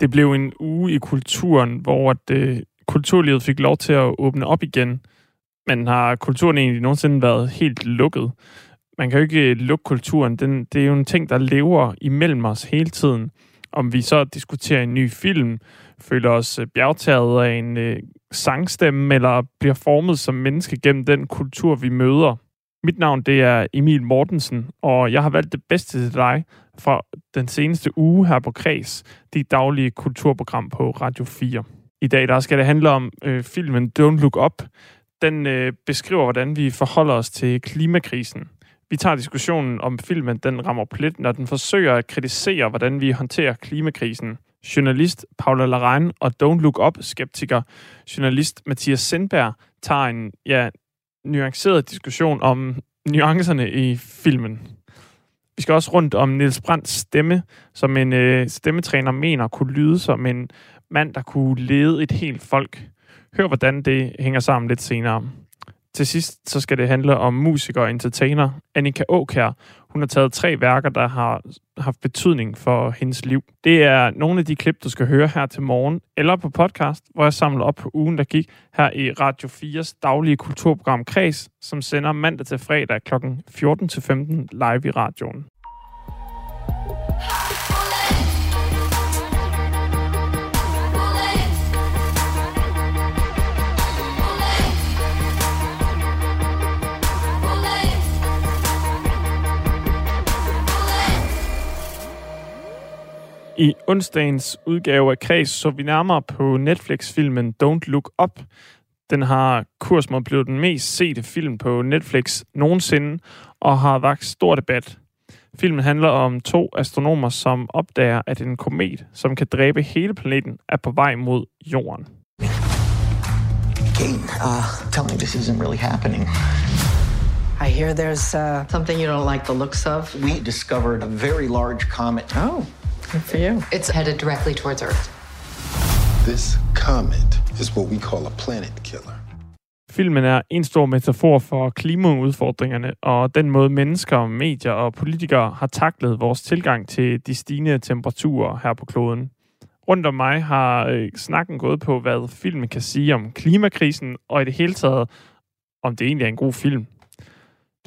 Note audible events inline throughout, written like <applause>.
Det blev en uge i kulturen, hvor det, øh, kulturlivet fik lov til at åbne op igen. Men har kulturen egentlig nogensinde været helt lukket? Man kan jo ikke øh, lukke kulturen. Den, det er jo en ting, der lever imellem os hele tiden. Om vi så diskuterer en ny film, føler os øh, bjergtaget af en øh, sangstemme, eller bliver formet som menneske gennem den kultur, vi møder. Mit navn det er Emil Mortensen, og jeg har valgt det bedste til dig fra den seneste uge her på Kreds, dit daglige kulturprogram på Radio 4. I dag der skal det handle om øh, filmen Don't Look Up. Den øh, beskriver, hvordan vi forholder os til klimakrisen. Vi tager diskussionen om filmen, den rammer plet, når den forsøger at kritisere, hvordan vi håndterer klimakrisen. Journalist Paula Larein og Don't Look Up-skeptiker, journalist Mathias Sindberg, tager en ja, nuanceret diskussion om nuancerne i filmen. Vi skal også rundt om Niels Brands stemme, som en øh, stemmetræner mener kunne lyde som en mand, der kunne lede et helt folk. Hør, hvordan det hænger sammen lidt senere. Til sidst så skal det handle om musiker og entertainer Annika Åkær. Hun har taget tre værker, der har haft betydning for hendes liv. Det er nogle af de klip, du skal høre her til morgen, eller på podcast, hvor jeg samler op på ugen, der gik her i Radio 4's daglige kulturprogram Kreds, som sender mandag til fredag kl. 14-15 live i radioen. I onsdagens udgave af Kreds så vi nærmere på Netflix-filmen Don't Look Up. Den har kurs mod blevet den mest sete film på Netflix nogensinde, og har vagt stor debat. Filmen handler om to astronomer, som opdager, at en komet, som kan dræbe hele planeten, er på vej mod jorden. Kate, uh, tell me this isn't really happening. I hear there's uh, something you don't like the looks of. We discovered a very large comet. Oh, good for you. It's headed directly towards Earth. This comet is what we call a planet killer. Filmen er en stor metafor for klimaudfordringerne og den måde mennesker, medier og politikere har taklet vores tilgang til de stigende temperaturer her på kloden. Rundt om mig har øh, snakken gået på, hvad filmen kan sige om klimakrisen, og i det hele taget, om det egentlig er en god film.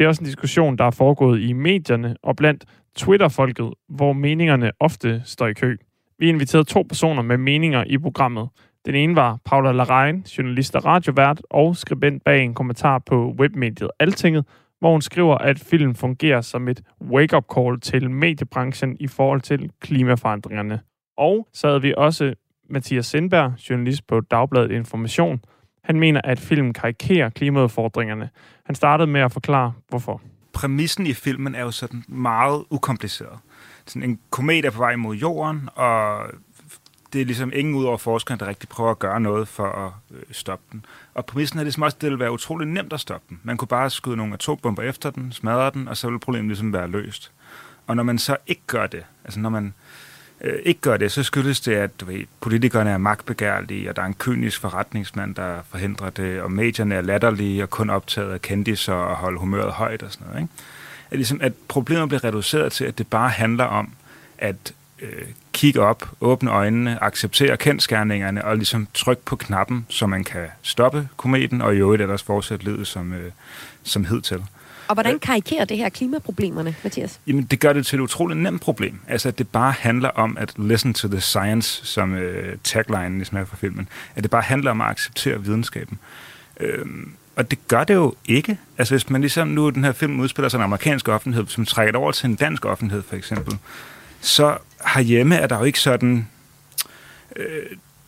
Det er også en diskussion, der er foregået i medierne og blandt Twitter-folket, hvor meningerne ofte står i kø. Vi inviterede to personer med meninger i programmet. Den ene var Paula Larein, journalist og radiovært og skribent bag en kommentar på webmediet Altinget, hvor hun skriver, at filmen fungerer som et wake-up call til mediebranchen i forhold til klimaforandringerne. Og så havde vi også Mathias Sindberg, journalist på Dagbladet Information. Han mener, at filmen karikerer klimaudfordringerne. Han startede med at forklare, hvorfor. Præmissen i filmen er jo sådan meget ukompliceret. Sådan en komet er på vej mod jorden, og det er ligesom ingen ud over forskerne, der rigtig prøver at gøre noget for at øh, stoppe den. Og præmissen er ligesom også, at det ville være utrolig nemt at stoppe den. Man kunne bare skyde nogle atombomber efter den, smadre den, og så ville problemet ligesom være løst. Og når man så ikke gør det, altså når man øh, Øh, ikke gør det, så skyldes det, at du ved, politikerne er magtbegærlige, og der er en kynisk forretningsmand, der forhindrer det, og medierne er latterlige og kun optaget af kendiser og holde humøret højt og sådan noget. Ikke? At, ligesom, at problemet bliver reduceret til, at det bare handler om at øh, kigge op, åbne øjnene, acceptere kendskærningerne og ligesom trykke på knappen, så man kan stoppe kometen og i øvrigt ellers fortsætte livet som, øh, som hidtil. Og hvordan karikerer det her klimaproblemerne, Mathias? Jamen, det gør det til et utroligt nemt problem. Altså, at det bare handler om at listen to the science, som øh, tagline ligesom er for filmen. At det bare handler om at acceptere videnskaben. Øhm, og det gør det jo ikke. Altså, hvis man ligesom nu, den her film udspiller sig en amerikansk offentlighed, som trækker det over til en dansk offentlighed, for eksempel, så herhjemme er der jo ikke sådan... Øh,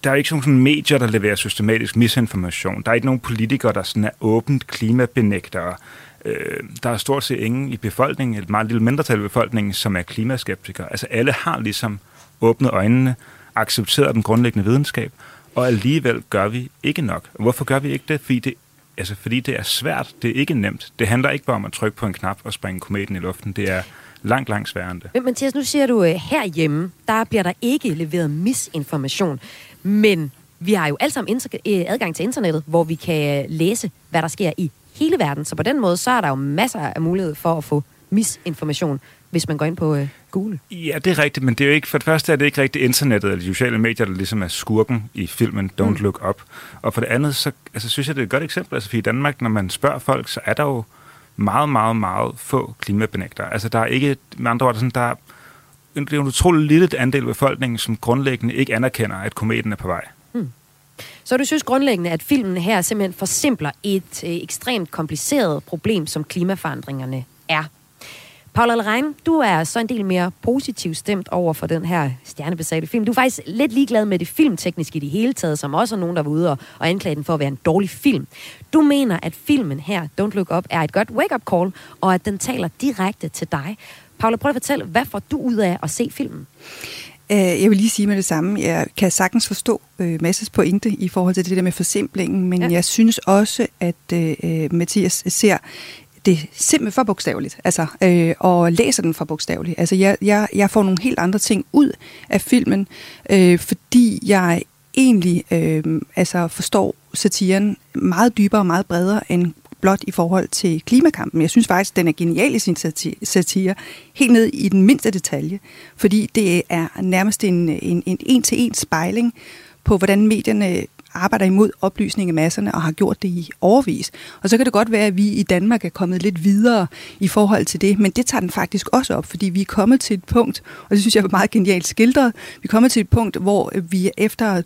der er ikke sådan nogle medier, der leverer systematisk misinformation. Der er ikke nogen politikere, der sådan er åbent klimabenægtere. Øh, der er stort set ingen i befolkningen, et meget lille mindretal i befolkningen, som er klimaskeptikere. Altså alle har ligesom åbnet øjnene, accepteret den grundlæggende videnskab, og alligevel gør vi ikke nok. Hvorfor gør vi ikke det? Fordi det, altså fordi det er svært, det er ikke nemt. Det handler ikke bare om at trykke på en knap og springe kometen i luften. Det er langt, langt sværere end det. Men Mathias, nu siger du, at herhjemme, der bliver der ikke leveret misinformation. Men vi har jo alle sammen øh, adgang til internettet, hvor vi kan øh, læse, hvad der sker i hele verden. Så på den måde, så er der jo masser af mulighed for at få misinformation, hvis man går ind på øh, gule. Ja, det er rigtigt, men det er jo ikke, for det første er det ikke rigtigt internettet eller de sociale medier, der ligesom er skurken i filmen Don't mm. Look Up. Og for det andet, så altså, synes jeg, det er et godt eksempel. Altså, for i Danmark, når man spørger folk, så er der jo meget, meget, meget få klimabenægtere. Altså, der er ikke, med andre ord, sådan, der er, det er en utrolig lille andel af befolkningen, som grundlæggende ikke anerkender, at kometen er på vej. Så du synes grundlæggende, at filmen her simpelthen forsimpler et øh, ekstremt kompliceret problem, som klimaforandringerne er. Paula Alrein, du er så en del mere positiv stemt over for den her stjernebesatte film. Du er faktisk lidt ligeglad med det filmtekniske i det hele taget, som også er nogen, der var ude og, og anklage den for at være en dårlig film. Du mener, at filmen her, Don't Look Up, er et godt wake-up call, og at den taler direkte til dig. Paula, prøv at fortælle, hvad får du ud af at se filmen? Øh, Jeg vil lige sige med det samme. Jeg kan sagtens forstå øh, Masses pointe i forhold til det der med forsimplingen, men Ja. ja. jeg synes også, at øh, Mathias ser det simpelthen for bogstaveligt, altså, øh, og læser den for bogstaveligt. Altså, jeg, jeg, jeg får nogle helt andre ting ud af filmen, øh, fordi jeg egentlig øh, altså forstår satiren meget dybere og meget bredere end blot i forhold til klimakampen. Jeg synes faktisk, den er genial i sin satire, helt ned i den mindste detalje, fordi det er nærmest en, en, en en-til-en spejling på, hvordan medierne arbejder imod oplysning af masserne og har gjort det i overvis. Og så kan det godt være, at vi i Danmark er kommet lidt videre i forhold til det, men det tager den faktisk også op, fordi vi er kommet til et punkt, og det synes jeg er meget genialt skildret, vi er kommet til et punkt, hvor vi efter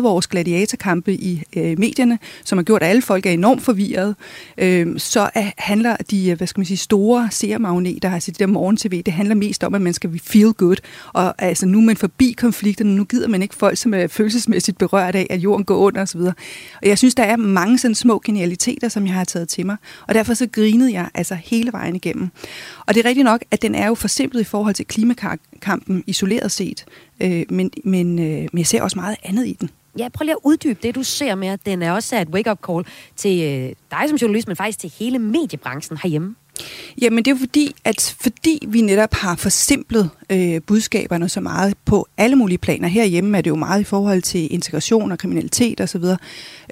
20-30 års gladiatorkampe i øh, medierne, som har gjort, at alle folk er enormt forvirret, øh, så er, handler de, øh, hvad skal man sige, store seermagneter, altså det der morgen-tv, det handler mest om, at man skal feel good, og altså nu er man forbi konflikterne, nu gider man ikke folk, som er følelsesmæssigt berørt af, at jorden går under osv. Og jeg synes, der er mange sådan små genialiteter, som jeg har taget til mig, og derfor så grinede jeg altså hele vejen igennem. Og det er rigtigt nok, at den er jo forsimplet i forhold til klimakampen isoleret set, øh, men, men, øh, men jeg ser også meget andet i den. Ja, prøv lige at uddybe det, du ser med, at den er også et wake-up call til øh, dig som journalist, men faktisk til hele mediebranchen herhjemme. Jamen det er jo fordi, at fordi vi netop har forsimplet øh, budskaberne så meget på alle mulige planer. Herhjemme er det jo meget i forhold til integration og kriminalitet osv.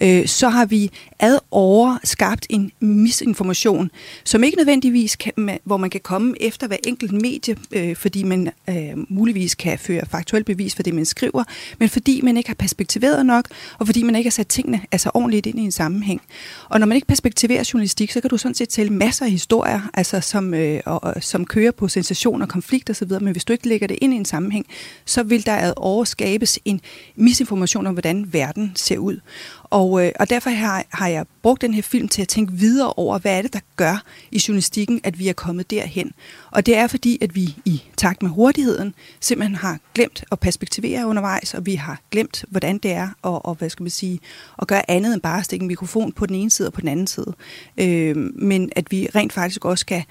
Øh, så har vi ad over skabt en misinformation, som ikke nødvendigvis kan, hvor man kan komme efter hver enkelt medie, øh, fordi man øh, muligvis kan føre faktuelt bevis for det, man skriver, men fordi man ikke har perspektiveret nok, og fordi man ikke har sat tingene altså ordentligt ind i en sammenhæng. Og når man ikke perspektiverer journalistik, så kan du sådan set tælle masser af historier, altså som, øh, og, og, som kører på sensation og konflikt osv., men hvis du ikke lægger det ind i en sammenhæng, så vil der ad år skabes en misinformation om, hvordan verden ser ud. Og, øh, og derfor har, har jeg brugt den her film til at tænke videre over, hvad er det, der gør i journalistikken, at vi er kommet derhen. Og det er fordi, at vi i takt med hurtigheden simpelthen har glemt at perspektivere undervejs, og vi har glemt, hvordan det er og, og hvad skal man sige, at gøre andet end bare at stikke en mikrofon på den ene side og på den anden side. Øh, men at vi rent faktisk også skal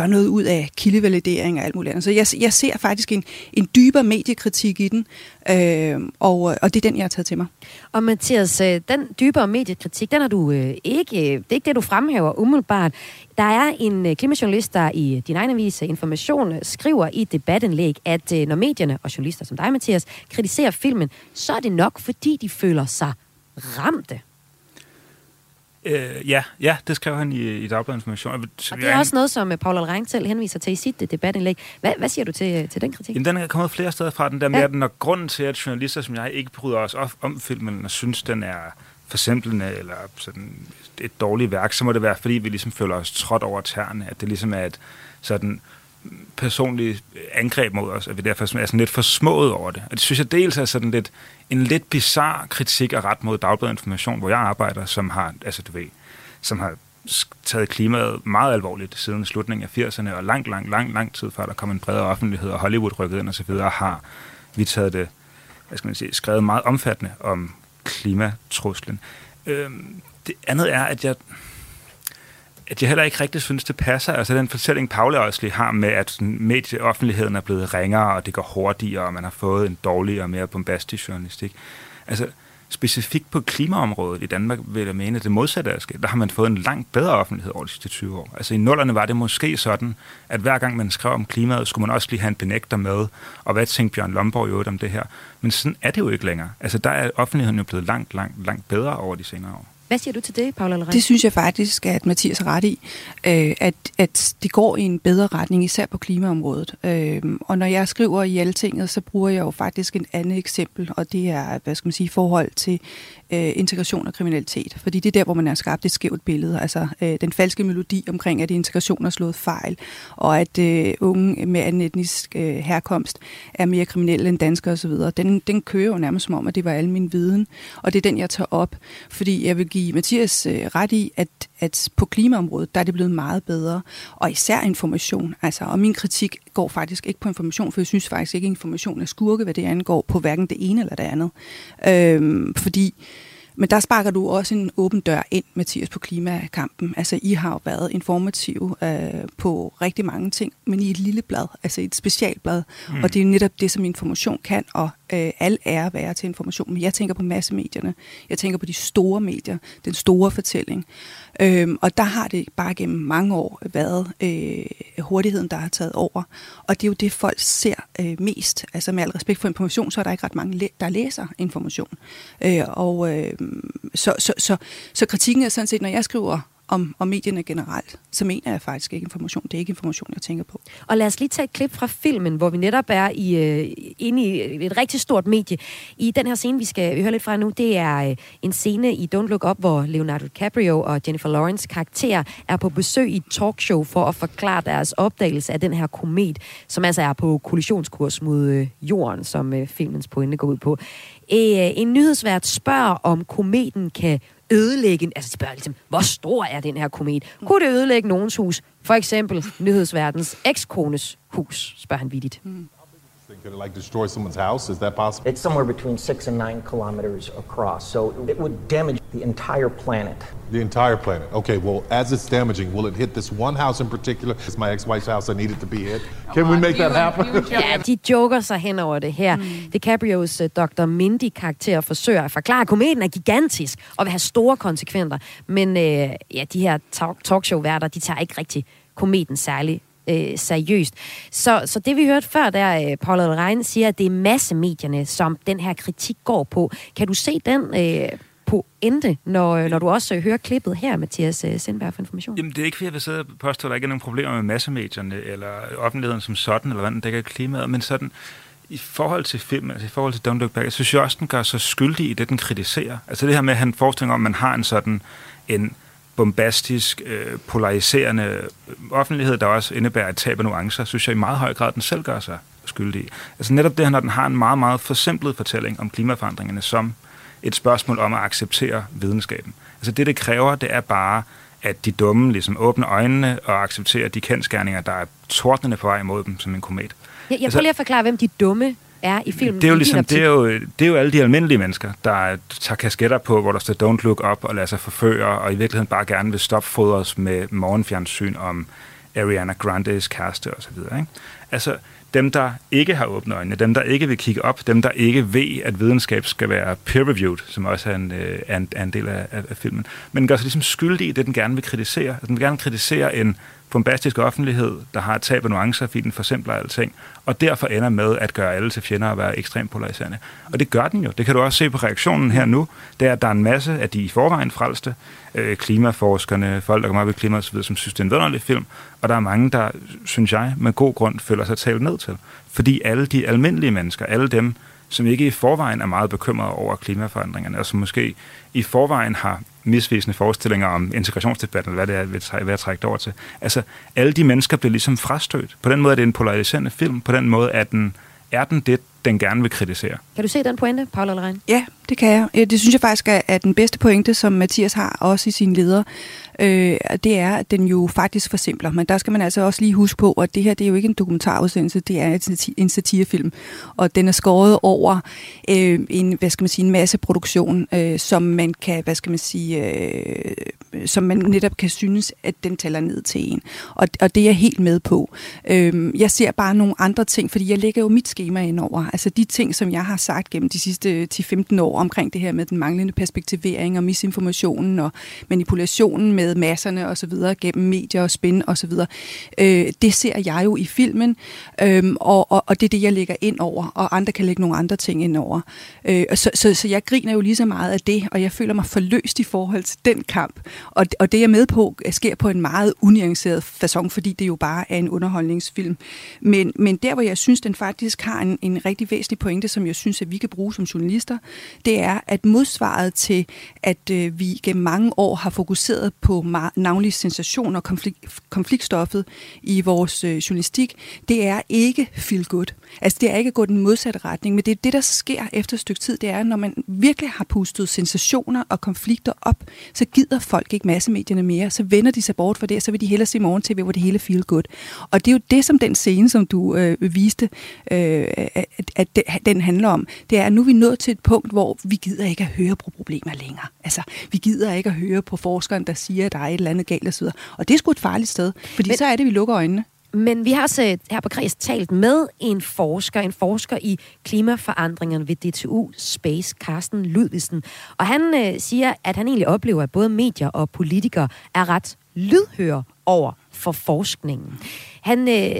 gør noget ud af kildevalidering og alt muligt andet. Så jeg, jeg ser faktisk en, en dybere mediekritik i den, øh, og, og det er den, jeg har taget til mig. Og Mathias, øh, den dybere mediekritik, den er du øh, ikke, øh, det er ikke det, du fremhæver umiddelbart. Der er en øh, klimajournalist, der i din egen avis Information skriver i et debatindlæg, at øh, når medierne og journalister som dig, Mathias, kritiserer filmen, så er det nok, fordi de føler sig ramte. Øh, ja, ja, det skrev han i, i Dagbladet Information. Så Og det er jeg- også noget, som øh, Paul Alrein selv henviser til i sit øh, debatindlæg. Hvad, hvad siger du til, øh, til den kritik? Jamen, den er kommet flere steder fra, den der med, Ja. at når grunden til, at journalister som jeg ikke bryder os op om filmen, og synes, den er forsimplende eller sådan et dårligt værk, så må det være, fordi vi ligesom føler os trådt over tæerne, at det ligesom er et sådan personlige angreb mod os, at vi derfor er sådan lidt for smået over det. Og det synes jeg dels er sådan lidt en lidt bizarre kritik af ret mod Dagbladet Information, hvor jeg arbejder, som har, altså du ved, som har taget klimaet meget alvorligt siden slutningen af 80'erne, og langt, langt, langt, lang tid før der kom en bredere offentlighed, og Hollywood rykket ind og så videre, har vi taget det, hvad skal man sige, skrevet meget omfattende om klimatruslen. Øhm, det andet er, at jeg, at jeg heller ikke rigtig synes, det passer. Altså den fortælling, Paula også har med, at medieoffentligheden er blevet ringere, og det går hurtigere, og man har fået en dårligere og mere bombastisk journalistik. Altså specifikt på klimaområdet i Danmark vil jeg mene, at det modsatte er sket. Der har man fået en langt bedre offentlighed over de sidste 20 år. Altså i nullerne var det måske sådan, at hver gang man skrev om klimaet, skulle man også lige have en benægter med, og hvad tænkte Bjørn Lomborg jo om det her? Men sådan er det jo ikke længere. Altså der er offentligheden jo blevet langt, langt, langt bedre over de senere år. Hvad siger du til det, Paula Lerein? Det synes jeg faktisk, at Mathias er ret i, øh, at, at det går i en bedre retning, især på klimaområdet. Øh, og når jeg skriver i Altinget, så bruger jeg jo faktisk et andet eksempel, og det er, hvad skal man sige, forhold til øh, integration og kriminalitet. Fordi det er der, hvor man har skabt et skævt billede. Altså øh, den falske melodi omkring, at integration har slået fejl, og at øh, unge med anden etnisk øh, herkomst er mere kriminelle end danskere osv., den, den kører jo nærmest som om, at det var al min viden. Og det er den, jeg tager op, fordi jeg vil give Mathias øh, ret i, at, at på klimaområdet, der er det blevet meget bedre. Og især information. Altså, og min kritik går faktisk ikke på information, for jeg synes faktisk ikke, at information er skurke, hvad det angår på hverken det ene eller det andet. Øhm, fordi men der sparker du også en åben dør ind, Mathias, på klimakampen. Altså, I har jo været informative øh, på rigtig mange ting, men i et lille blad, altså et specialblad. Mm. Og det er netop det, som information kan, og øh, al ære være til information. Men jeg tænker på massemedierne. Jeg tænker på de store medier, den store fortælling. Øhm, og der har det bare gennem mange år været øh, hurtigheden, der har taget over. Og det er jo det, folk ser øh, mest. Altså med al respekt for information, så er der ikke ret mange, der læser information. Øh, og øh, så, så, så, så kritikken er sådan set, når jeg skriver om, om medierne generelt, så mener jeg faktisk ikke information. Det er ikke information, jeg tænker på. Og lad os lige tage et klip fra filmen, hvor vi netop er i, øh, inde i et rigtig stort medie. I den her scene, vi skal høre lidt fra nu, det er øh, en scene i Don't Look Up, hvor Leonardo DiCaprio og Jennifer Lawrence karakter er på besøg i et talkshow for at forklare deres opdagelse af den her komet, som altså er på kollisionskurs mod øh, jorden, som øh, filmens pointe går ud på. Øh, en nyhedsvært spørger, om kometen kan ødelægge, altså de spørger ligesom, hvor stor er den her komet? Kunne det ødelægge nogens hus? For eksempel nyhedsverdens ekskones hus, spørger han vidigt. Mm. Could it like destroy someone's house? Is that possible? It's somewhere between six and nine kilometers across, so it would damage the entire planet. The entire planet. Okay, well, as it's damaging, will it hit this one house in particular? It's my ex-wife's house. I need it to be hit. Can we make that happen? Ja, de joker sig hen over det her. Mm. DiCaprios uh, Dr. Mindy-karakter forsøger at forklare, at kometen er gigantisk og vil have store konsekvenser. Men uh, ja, de her talk- talkshow-værter, de tager ikke rigtig kometen særlig øh, seriøst. Så, så det vi hørte før, der øh, Paul Rein siger, at det er massemedierne, som den her kritik går på. Kan du se den øh, pointe, når, øh, når du også øh, hører klippet her, Mathias øh, Sindberg for Information? Jamen, det er ikke, fordi jeg vil sidde og påstå, at der ikke er nogen problemer med massemedierne, eller offentligheden som sådan, eller hvordan den dækker klimaet, men sådan, i forhold til film, altså i forhold til Don't Look Back, jeg synes jeg også, den gør sig skyldig i det, den kritiserer. Altså det her med, at han forestiller om, at man har en sådan en bombastisk, øh, polariserende offentlighed, der også indebærer et tab af nuancer, synes jeg i meget høj grad, den selv gør sig skyldig i. Altså netop det her, når den har en meget, meget forsimplet fortælling om klimaforandringerne som et spørgsmål om at acceptere videnskaben. Altså det, det kræver, det er bare, at de dumme ligesom åbner øjnene og accepterer de kendskærninger, der er tordnende på vej imod dem som en komet. Jeg, jeg Altså- prøver lige at forklare, hvem de dumme er i filmen. Det er, jo ligesom, det, er jo, det er jo alle de almindelige mennesker, der tager kasketter på, hvor der står don't look up og lader sig forføre, og i virkeligheden bare gerne vil stopfodres med morgenfjernsyn om Ariana Grandes kæreste osv. Ikke? Altså, dem, der ikke har åbne øjnene, dem, der ikke vil kigge op, dem, der ikke ved, at videnskab skal være peer-reviewed, som også er en, øh, er en, er en del af, af, af filmen. Men den gør sig ligesom skyldig i det, den gerne vil kritisere. Altså, den vil gerne kritisere en bombastisk offentlighed, der har et tab af nuancer, fordi den forsimpler alting, og derfor ender med at gøre alle til fjender og være ekstremt polariserende. Og det gør den jo. Det kan du også se på reaktionen her nu. Det er, at der er en masse af de i forvejen frelste, øh, klimaforskerne, folk, der kommer op i klima osv., som synes, det er en vidunderlig film, og der er mange, der, synes jeg, med god grund føler sig talt ned til. Fordi alle de almindelige mennesker, alle dem, som ikke i forvejen er meget bekymrede over klimaforandringerne, og som måske i forvejen har misvisende forestillinger om integrationsdebatten, eller hvad det er, ved at- ved trække over til. Altså, alle de mennesker bliver ligesom frastødt. På den måde er det en polariserende film. På den måde er den, er den det, den gerne vil kritisere. Kan du se den pointe, Paul Allerein? Ja, det kan jeg. Det synes jeg faktisk er, er den bedste pointe, som Mathias har også i sine ledere. Øh, det er, at den jo faktisk forsimpler. Men der skal man altså også lige huske på, at det her det er jo ikke en dokumentarudsendelse, det er en sati- en satirefilm. Og den er skåret over øh, en, hvad skal man sige, en masse produktion, øh, som man kan, hvad skal man sige, øh, som man netop kan synes, at den tæller ned til en. Og, og det er jeg helt med på. Øh, jeg ser bare nogle andre ting, fordi jeg lægger jo mit schema ind over. Altså de ting, som jeg har sagt gennem de sidste øh, 10-15 år omkring det her med den manglende perspektivering og misinformationen og manipulationen med masserne osv. gennem medier og spin osv. Øh, det ser jeg jo i filmen, øh, og, og, og det er det, jeg lægger ind over, og andre kan lægge nogle andre ting ind over. Øh, så, så, så jeg griner jo lige så meget af det, og jeg føler mig forløst i forhold til den kamp. Og, og det, jeg er med på, sker på en meget unuanceret façon, fordi det jo bare er en underholdningsfilm. Men, men der, hvor jeg synes, den faktisk har en, en rigtig væsentlig pointe, som jeg synes, at vi kan bruge som journalister, det er, at modsvaret til, at øh, vi gennem mange år har fokuseret på navnlig sensation og konflikt, konfliktstoffet i vores øh, journalistik, det er ikke feel good. Altså det er ikke at gå den modsatte retning, men det er det, der sker efter et stykke tid, det er, når man virkelig har pustet sensationer og konflikter op, så gider folk ikke massemedierne mere, så vender de sig bort fra det, så vil de hellere se morgen tv, hvor det hele feel good. Og det er jo det, som den scene, som du øh, viste, øh, at, at den handler om, det er, at nu er vi nået til et punkt, hvor vi gider ikke at høre på problemer længere. Altså, vi gider ikke at høre på forskeren, der siger, at der er et eller andet galt osv. Og det er sgu et farligt sted, fordi men, så er det, vi lukker øjnene. Men vi har også øh, her på Kreds talt med en forsker, en forsker i klimaforandringerne ved DTU Space, Carsten Ludvigsen. Og han øh, siger, at han egentlig oplever, at både medier og politikere er ret lydhøre over for forskningen. Han øh,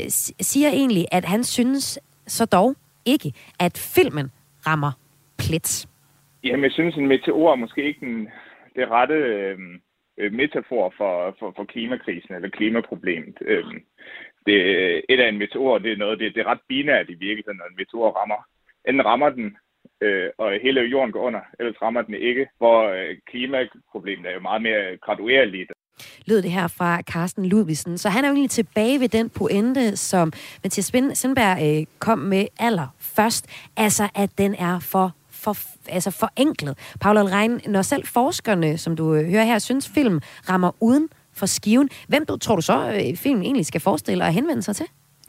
siger egentlig, at han synes så dog ikke, at filmen rammer plet. Jamen, jeg synes, en meteor er måske ikke den, det rette øh, metafor for, for, for klimakrisen eller klimaproblemet. Øh, det, et af en meteor, det er noget, det, det er ret binært i virkeligheden, når en meteor rammer. Enten rammer den, øh, og hele jorden går under, ellers rammer den ikke, hvor øh, klimaproblemet er jo meget mere graduerligt. Lød det her fra Carsten Ludvigsen. Så han er jo egentlig tilbage ved den pointe, som Mathias Sindberg øh, kom med allerførst. Altså, at den er for for, altså forenklet. Paul Alrein, når selv forskerne, som du øh, hører her, synes film rammer uden for skiven. Hvem du, tror du så, øh, filmen egentlig skal forestille og henvende sig til?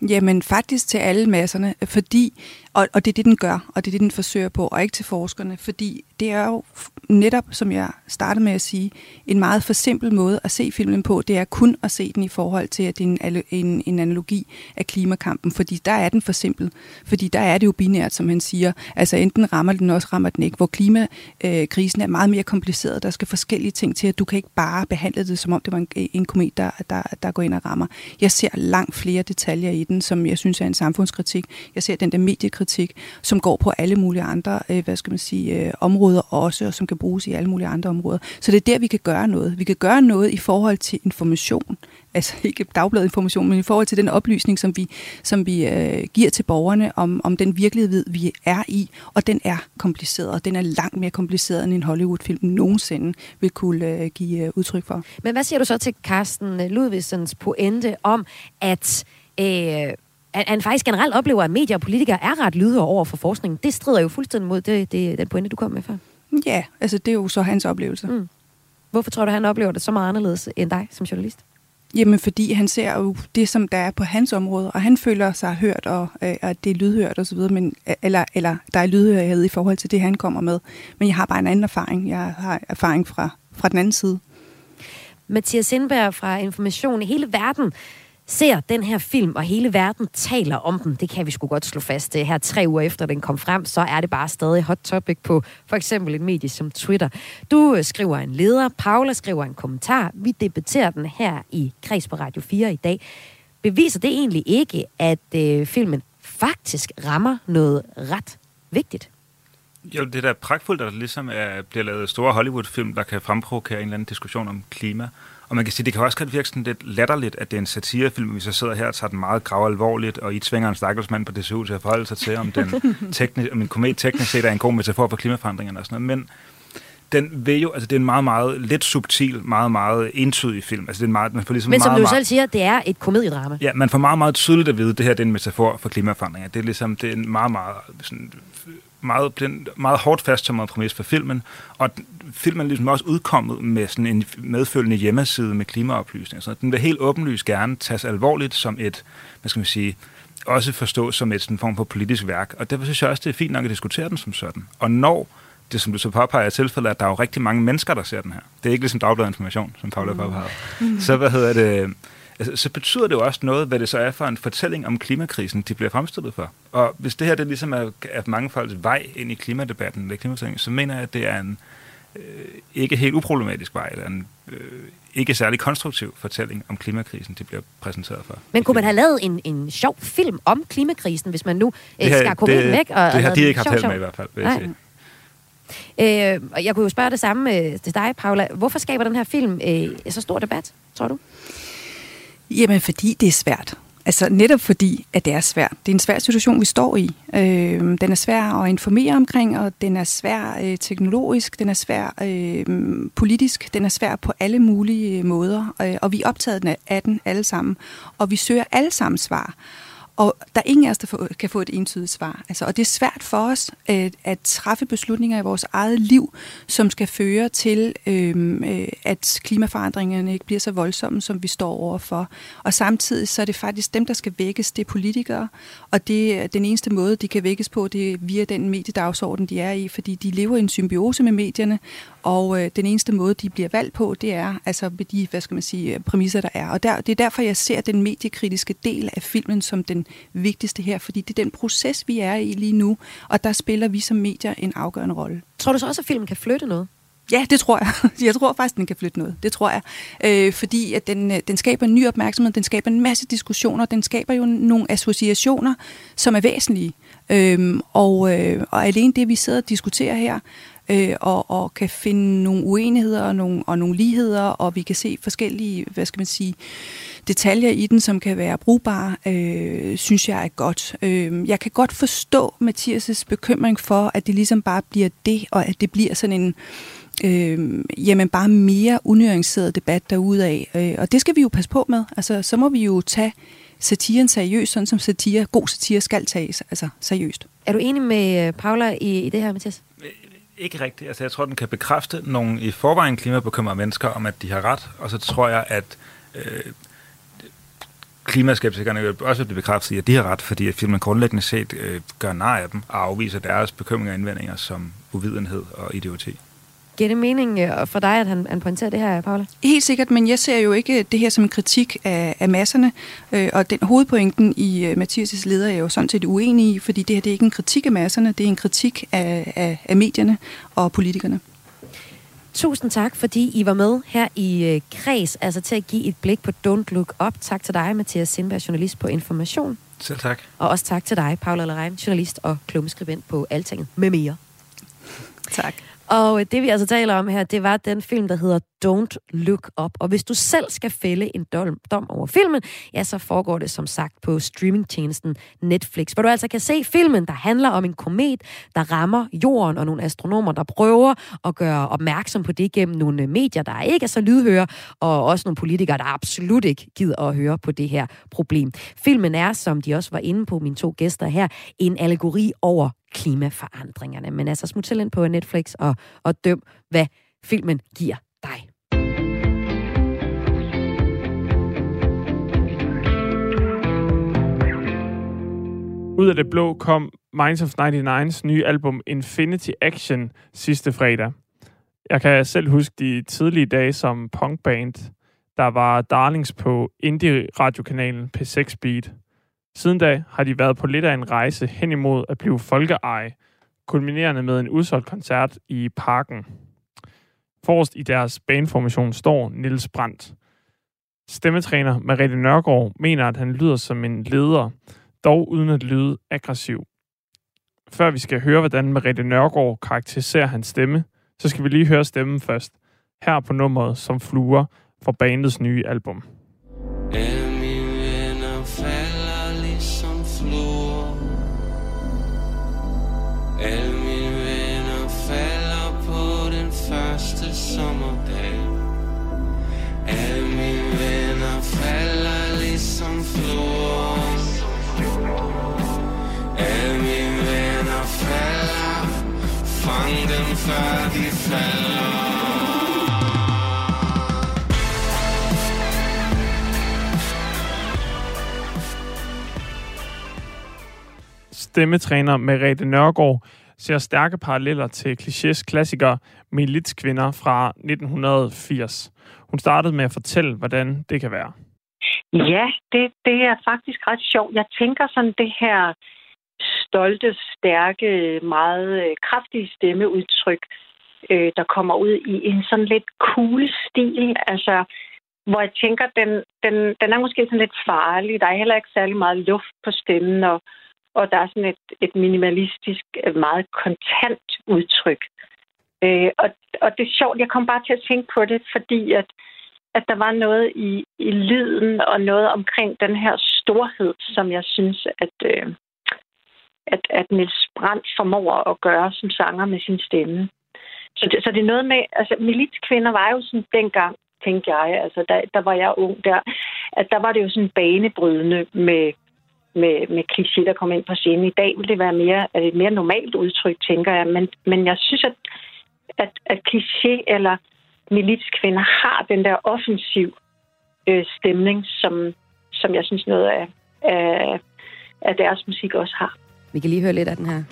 Jamen faktisk til alle masserne, fordi, og, og det er det, den gør, og det er det, den forsøger på, og ikke til forskerne, fordi det er jo netop, som jeg startede med at sige, en meget for simpel måde at se filmen på. Det er kun at se den i forhold til, at det er en, en, en analogi af klimakampen, fordi der er den for simpel. Fordi der er det jo binært, som han siger. Altså enten rammer den, også rammer den ikke. Hvor klimakrisen øh, er meget mere kompliceret. Der skal forskellige ting til, at du kan ikke bare behandle det, som om det var en, en komet, der, der, der går ind og rammer. Jeg ser langt flere detaljer i den, som jeg synes er en samfundskritik. Jeg ser den der mediekritik, som går på alle mulige andre, øh, hvad skal man sige, øh, områder også, og som kan bruges i alle mulige andre områder. Så det er der, vi kan gøre noget. Vi kan gøre noget i forhold til information, <laughs> altså ikke dagbladet information, men i forhold til den oplysning, som vi, som vi øh, giver til borgerne om, om den virkelighed, vi er i, og den er kompliceret, og den er langt mere kompliceret, end en Hollywood-film nogensinde vil kunne øh, give øh, udtryk for. Men hvad siger du så til Carsten Ludvigsens pointe om, at øh, at han faktisk generelt oplever, at medier og politikere er ret lydige over for forskningen. Det strider jo fuldstændig mod det, det, den pointe, du kom med før. Ja, altså det er jo så hans oplevelse. Mm. Hvorfor tror du, han oplever det så meget anderledes end dig som journalist? Jamen, fordi han ser jo det, som der er på hans område, og han føler sig hørt, og øh, at det er lydhørt osv., men, øh, eller, eller der er lydhørighed i forhold til det, han kommer med. Men jeg har bare en anden erfaring. Jeg har erfaring fra, fra den anden side. Mathias Sindberg fra Information i hele verden ser den her film, og hele verden taler om den. Det kan vi sgu godt slå fast. Her tre uger efter den kom frem, så er det bare stadig hot topic på for eksempel et medie som Twitter. Du øh, skriver en leder, Paula skriver en kommentar. Vi debatterer den her i Kreds på Radio 4 i dag. Beviser det egentlig ikke, at øh, filmen faktisk rammer noget ret vigtigt? Jo, det er da pragtfuldt, at der ligesom er, bliver lavet store Hollywood-film, der kan fremprovokere en eller anden diskussion om klima. Og man kan sige, det kan også godt virke sådan lidt latterligt, at det er en satirefilm, vi så sidder her og tager den meget grav alvorligt, og I tvinger en stakkelsmand på DCU til at forholde sig til, om, den <laughs> tekni- om en komet teknisk set er en god metafor for klimaforandringerne og sådan noget. Men den vil jo, altså det er en meget, meget lidt subtil, meget, meget entydig film. Altså det er en meget, man får ligesom Men som meget, du meget, selv siger, det er et komediedrama. Ja, man får meget, meget tydeligt at vide, at det her det er en metafor for klimaforandringer. Det er ligesom, det er en meget, meget sådan, meget, den meget hårdt fasttømret præmis for filmen, og filmen er ligesom også udkommet med sådan en medfølgende hjemmeside med klimaoplysning. Så den vil helt åbenlyst gerne tages alvorligt som et, hvad skal man sige, også forstås som et sådan form for politisk værk. Og derfor synes jeg også, det er fint nok at diskutere den som sådan. Og når det, som du så påpeger, er tilfældet, at der er jo rigtig mange mennesker, der ser den her. Det er ikke ligesom Dagbladet Information, som Paula mm. påpeger. Mm. Så hvad hedder det altså, så betyder det jo også noget, hvad det så er for en fortælling om klimakrisen, de bliver fremstillet for. Og hvis det her det ligesom er, er mange folks vej ind i klimadebatten eller klimafortællingen, så mener jeg, at det er en øh, ikke helt uproblematisk vej, eller en øh, ikke særlig konstruktiv fortælling om klimakrisen, de bliver præsenteret for. Men kunne man have lavet en, en sjov film om klimakrisen, hvis man nu øh, skar det, væk? Og, det har de ikke haft held med i hvert fald, vil jeg sige. Øh, og jeg kunne jo spørge det samme øh, til dig, Paula. Hvorfor skaber den her film øh, så stor debat, tror du? Jamen, fordi det er svært. Altså netop fordi, at det er svært. Det er en svær situation, vi står i. Øh, den er svær at informere omkring, og den er svær øh, teknologisk, den er svær øh, politisk, den er svær på alle mulige øh, måder. Øh, og vi er optaget af den alle sammen, og vi søger alle sammen svar. Og der er ingen af os, der kan få et entydigt svar. Altså, og det er svært for os at, at træffe beslutninger i vores eget liv, som skal føre til, øhm, øh, at klimaforandringerne ikke bliver så voldsomme, som vi står overfor. Og samtidig så er det faktisk dem, der skal vækkes, det er politikere. Og det den eneste måde, de kan vækkes på, det er via den mediedagsorden, de er i, fordi de lever i en symbiose med medierne, og øh, den eneste måde, de bliver valgt på, det er altså med de, hvad skal man sige, præmisser, der er. Og der, det er derfor, jeg ser den mediekritiske del af filmen som den vigtigste her, fordi det er den proces, vi er i lige nu, og der spiller vi som medier en afgørende rolle. Tror du så også, at filmen kan flytte noget? Ja, det tror jeg. <laughs> Jeg tror faktisk, den kan flytte noget. Det tror jeg. Øh, fordi at den, øh, den skaber en ny opmærksomhed, den skaber en masse diskussioner, den skaber jo nogle associationer, som er væsentlige. Øh, og, øh, og alene det, vi sidder og diskuterer her, øh, og, og kan finde nogle uenigheder og nogle, og nogle ligheder, og vi kan se forskellige, hvad skal man sige, detaljer i den, som kan være brugbare, øh, synes jeg er godt. Øh, jeg kan godt forstå Mathias' bekymring for, at det ligesom bare bliver det, og at det bliver sådan en øh, jamen bare mere unuanceret debat af. Øh, og det skal vi jo passe på med. Altså, så må vi jo tage satiren seriøst, sådan som satire, god satire skal tages altså, seriøst. Er du enig med øh, Paula i, i det her, Mathias? Ikke rigtigt. Altså, jeg tror, den kan bekræfte nogle i forvejen klimabekymrede mennesker om, at de har ret, og så tror jeg, at øh, klimaskeptikerne vil også blive bekræftet i, at de har ret, fordi at filmen grundlæggende set øh, gør nar af dem og afviser deres bekymringer og indvendinger som uvidenhed og idioti. Giver det mening øh, for dig, at han, han pointerer det her, Paula? Helt sikkert, men jeg ser jo ikke det her som en kritik af, af masserne, øh, og den hovedpointen i uh, Mathias' leder er jo sådan set uenig i, fordi det her det er ikke en kritik af masserne, det er en kritik af, af, af medierne og politikerne. Tusind tak, fordi I var med her i øh, Kreds, altså til at give et blik på Don't Look Up. Tak til dig, Mathias Sindberg, journalist på Information. Selv tak. Og også tak til dig, Paula Lerein, journalist og klummeskribent på Altinget med mere. Tak. Og øh, det vi altså taler om her, det var den film, der hedder Don't Look Up. Og hvis du selv skal fælde en dom, over filmen, ja, så foregår det som sagt på streamingtjenesten Netflix, hvor du altså kan se filmen, der handler om en komet, der rammer jorden, og nogle astronomer, der prøver at gøre opmærksom på det gennem nogle øh, medier, der ikke er så lydhøre, og også nogle politikere, der absolut ikke gider at høre på det her problem. Filmen er, som de også var inde på, mine to gæster her, en allegori over klimaforandringerne. Men altså smut ind på Netflix og, og døm, hvad filmen giver dig. Ud af det blå kom Minds of 99's nye album Infinity Action sidste fredag. Jeg kan selv huske de tidlige dage som punkband, der var darlings på indie-radiokanalen P6 Beat. Siden da har de været på lidt af en rejse hen imod at blive folkeeje, kulminerende med en udsolgt koncert i parken. Forrest i deres baneformation står Nils Brandt. Stemmetræner Mariette Nørgaard mener, at han lyder som en leder, dog uden at lyde aggressiv. Før vi skal høre, hvordan Mariette Nørgaard karakteriserer hans stemme, så skal vi lige høre stemmen først. Her på nummeret som fluer fra bandets nye album. Før de falder Stemmetræner Merete Nørgaard ser stærke paralleller til klichés klassiker Militskvinder fra 1980. Hun startede med at fortælle, hvordan det kan være. Ja, det, det er faktisk ret sjovt. Jeg tænker sådan det her stolte, stærke, meget øh, kraftige stemmeudtryk, øh, der kommer ud i en sådan lidt cool stil. Altså, hvor jeg tænker, den, den, den er måske sådan lidt farlig. Der er heller ikke særlig meget luft på stemmen, og, og der er sådan et, et minimalistisk, meget kontant udtryk. Øh, og, og det er sjovt, jeg kom bare til at tænke på det, fordi at, at der var noget i, i lyden og noget omkring den her storhed, som jeg synes, at, øh, at, at Nils Brandt formår at gøre som sanger med sin stemme. Så det, så det er noget med, altså militskvinder var jo sådan dengang, tænkte jeg, altså der, der var jeg ung der, at der var det jo sådan banebrydende med, med, med kliché, der kom ind på scenen. I dag vil det være mere, er det et mere normalt udtryk, tænker jeg. Men, men jeg synes, at, at, at kliché eller militskvinder har den der offensiv øh, stemning, som, som jeg synes noget af, af, af deres musik også har. Vi kan lige høre lidt af den her.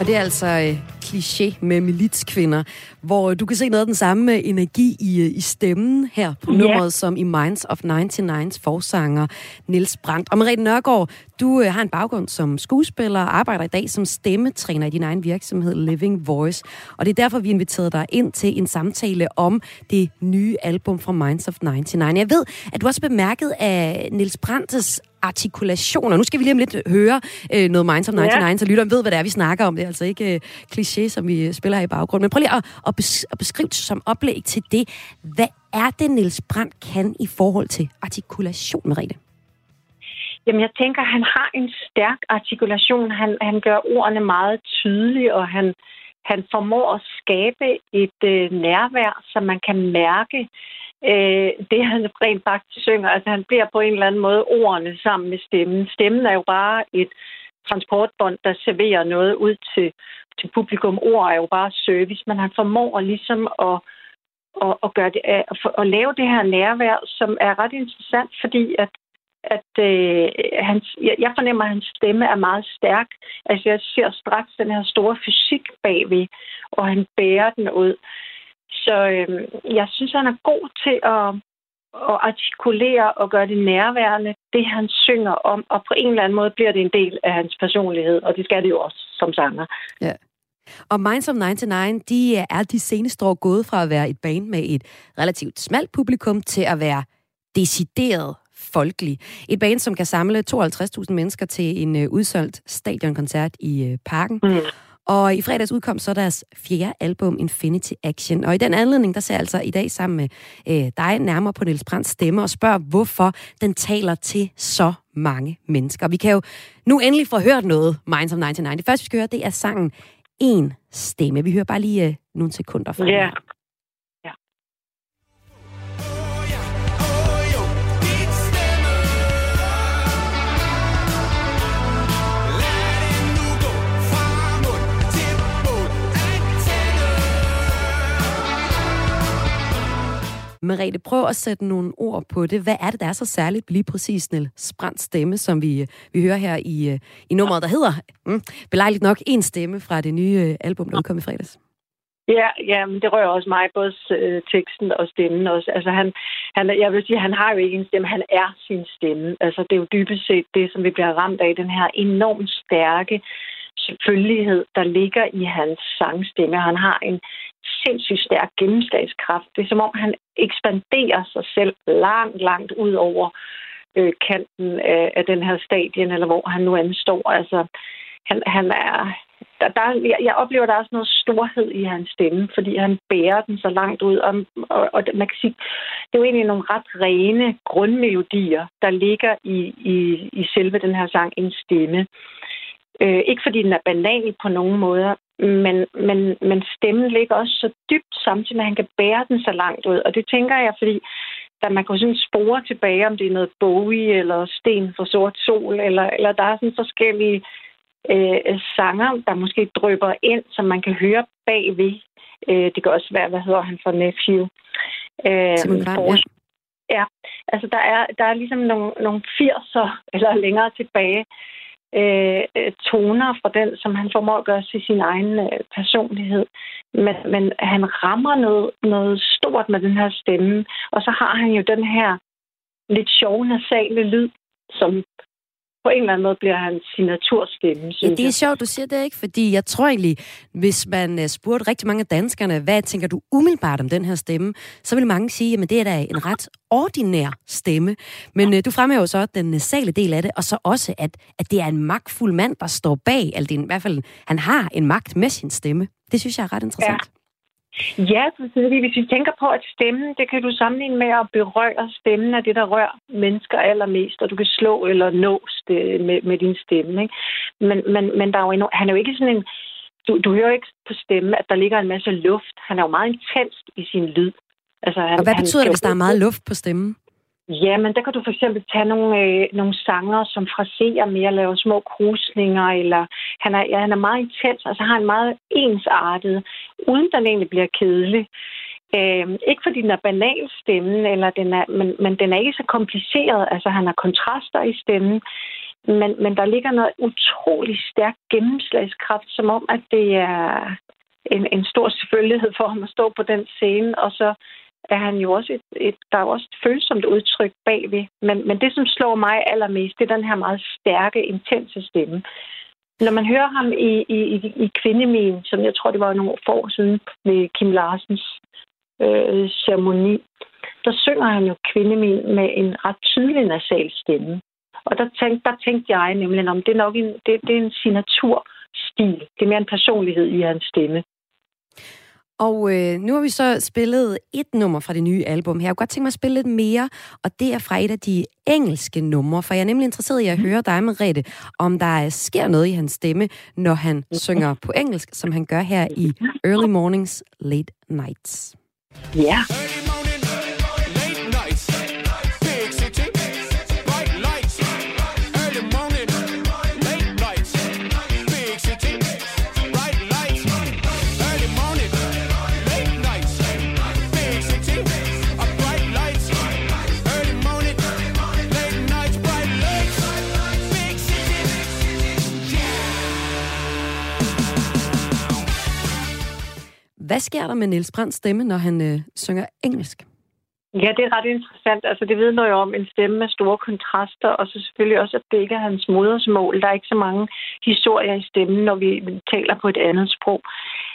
Og det er altså øh, kliché med militskvinder, hvor du kan se noget af den samme energi i, øh, i stemmen her på nummeret, som i Minds of 99's forsanger Nils Brandt. Og Merete Nørgaard, du øh, har en baggrund som skuespiller og arbejder i dag som stemmetræner i din egen virksomhed Living Voice. Og det er derfor, vi inviterede dig ind til en samtale om det nye album fra Minds of 99. Jeg ved, at du også bemærket af Nils Brandts artikulationer. Nu skal vi lige om lidt høre øh, noget Minds of 99, Ja. så lytteren ved, hvad det er, vi snakker om. Det er altså ikke øh, kliché, som vi spiller her i baggrunden. Men prøv lige at, at, bes- at beskrive det som oplæg til det. Hvad er det, Niels Brandt kan i forhold til artikulation, Merete? Jamen, jeg tænker, han har en stærk artikulation. Han, han gør ordene meget tydelige, og han, han formår at skabe et øh, nærvær, som man kan mærke. Øh, det han rent faktisk synger, altså han bliver på en eller anden måde ordene sammen med stemmen. Stemmen er jo bare et transportbånd, der serverer noget ud til, til publikum. Ord er jo bare service, men han formår ligesom at, at, at, gøre det, at, at lave det her nærvær, som er ret interessant, fordi at at øh, hans, jeg, jeg fornemmer, at hans stemme er meget stærk. Altså, jeg ser straks den her store fysik bagved, og han bærer den ud. Så øh, jeg synes, han er god til at, at artikulere og gøre det nærværende, det han synger om, og på en eller anden måde bliver det en del af hans personlighed, og det skal det jo også som sanger. Ja. Og Minds of 99, de er de seneste år gået fra at være et band med et relativt smalt publikum til at være decideret folkelig. Et band, som kan samle 52.000 mennesker til en øh, udsolgt stadionkoncert i øh, parken. Mm. Og i fredags udkom så deres fjerde album, Infinity Action. Og i den anledning, der ser jeg altså i dag sammen med øh, dig nærmere på Niels Brandts stemme og spørger, hvorfor den taler til så mange mennesker. Vi kan jo nu endelig få hørt noget, Minds of 99. Det første, vi skal høre, det er sangen En Stemme. Vi hører bare lige øh, nogle sekunder fra Ja. her. Merete, prøv at sætte nogle ord på det. Hvad er det, der er så særligt lige præcis Niel Brandts stemme, som vi, øh, vi hører her i, øh, i nummeret, der hedder mm, belejligt nok en stemme fra det nye øh, album, der udkom i fredags? Ja, ja, men det rører også mig, både øh, teksten og stemmen også. Altså han, han, jeg vil sige, han har jo ikke en stemme, han er sin stemme. Altså det er jo dybest set det, som vi bliver ramt af, den her enormt stærke selvfølgelighed, der ligger i hans sangstemme. Han har en sindssygt stærk gennemslagskraft. Det er som om, han ekspanderer sig selv langt, langt ud over øh, kanten af, af den her stadion, eller hvor han nu anstår. Altså, han, han er... Der, der, jeg, jeg oplever, der er også noget storhed i hans stemme, fordi han bærer den så langt ud. Og, og, og man kan sige, det er jo egentlig nogle ret rene grundmelodier, der ligger i, i, i selve den her sang, en stemme. Øh, ikke fordi den er banal på nogen måder, men, men, men stemmen ligger også så dybt samtidig med, at han kan bære den så langt ud. Og det tænker jeg, fordi da man kan sådan spore tilbage, om det er noget Bowie eller Sten for Sort Sol, eller, eller der er sådan forskellige øh, sanger, der måske drøber ind, som man kan høre bagved. Øh, det kan også være, hvad hedder han for Nephew? Øh, Simon Kvam, ja. Ja, altså der er, der er ligesom nogle, nogle 80'er eller længere tilbage Øh, øh, toner fra den, som han formår at gøre til sin egen øh, personlighed. Men, men han rammer noget, noget stort med den her stemme, og så har han jo den her lidt sjove nasale lyd, som på en eller anden måde bliver hans signaturstemme, Ja, synes det er jeg. sjovt, du siger det ikke, fordi jeg tror egentlig, hvis man øh, spurgte rigtig mange af danskerne, hvad tænker du umiddelbart om den her stemme, så vil mange sige, at det er da en ret ordinær stemme. Men øh, du fremhæver så den nasale del af det, og så også, at, at det er en magtfuld mand, der står bag, altså det i hvert fald, han har en magt med sin stemme. Det synes jeg er ret interessant. Ja, fordi hvis vi tænker på, at stemmen, det kan du sammenligne med at berøre stemmen af det, der rører mennesker allermest, og du kan slå eller nå det med, med din stemme. Ikke? Men, men, men der er jo endnu, han er jo ikke sådan en... Du, du hører ikke på stemmen, at der ligger en masse luft. Han er jo meget intens i sin lyd. Altså, han, Og hvad han betyder det, kan hvis der er meget luft på stemmen? Ja, men der kan du for eksempel tage nogle, øh, nogle sanger, som fraserer mere, laver små krusninger, eller han er, ja, han er meget intens, altså har en meget ensartet, uden den egentlig bliver kedelig. Øh, ikke fordi den er banal stemmen, eller den er, men, men den er ikke så kompliceret. Altså han har kontraster i stemmen, men, men der ligger noget utrolig stærk gennemslagskraft, som om, at det er en, en stor selvfølgelighed for ham at stå på den scene, og så er han jo også et, et der er jo også et følsomt udtryk bagved. Men, men det, som slår mig allermest, det er den her meget stærke, intense stemme. Når man hører ham i, i, i, i Kvindemin, som jeg tror, det var nogle år siden med Kim Larsens øh, ceremoni, der synger han jo Kvindemin med en ret tydelig nasal stemme. Og der tænkte, der tænkte jeg nemlig, om det er nok en, det, det er en signaturstil. Det er mere en personlighed i hans stemme. Og øh, nu har vi så spillet et nummer fra det nye album her. Jeg kunne godt tænke mig at spille lidt mere, og det er fra et af de engelske numre, for jeg er nemlig interesseret i at høre dig, Merete, om der sker noget i hans stemme, når han synger på engelsk, som han gør her i Early Mornings, Late Nights. Ja. Hvad sker der med Niels Brands stemme, når han øh, synger engelsk? Ja, det er ret interessant. Altså, det vidner jo om en stemme med store kontraster, og så selvfølgelig også, at det ikke er hans modersmål. Der er ikke så mange historier i stemmen, når vi taler på et andet sprog.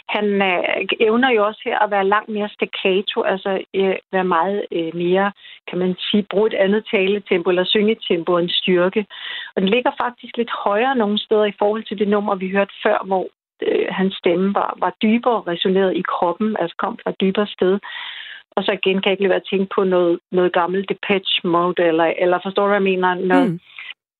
Han øh, evner jo også her at være langt mere staccato, altså øh, være meget øh, mere, kan man sige, bruge et andet taletempo eller syngetempo end styrke. Og den ligger faktisk lidt højere nogle steder i forhold til det nummer, vi hørte før, hvor øh, hans stemme var, var dybere resoneret i kroppen, altså kom fra et dybere sted. Og så igen kan jeg ikke lade være at tænke på noget, noget gammelt Depeche Mode, eller, eller forstår du, hvad jeg mener? Noget, mm.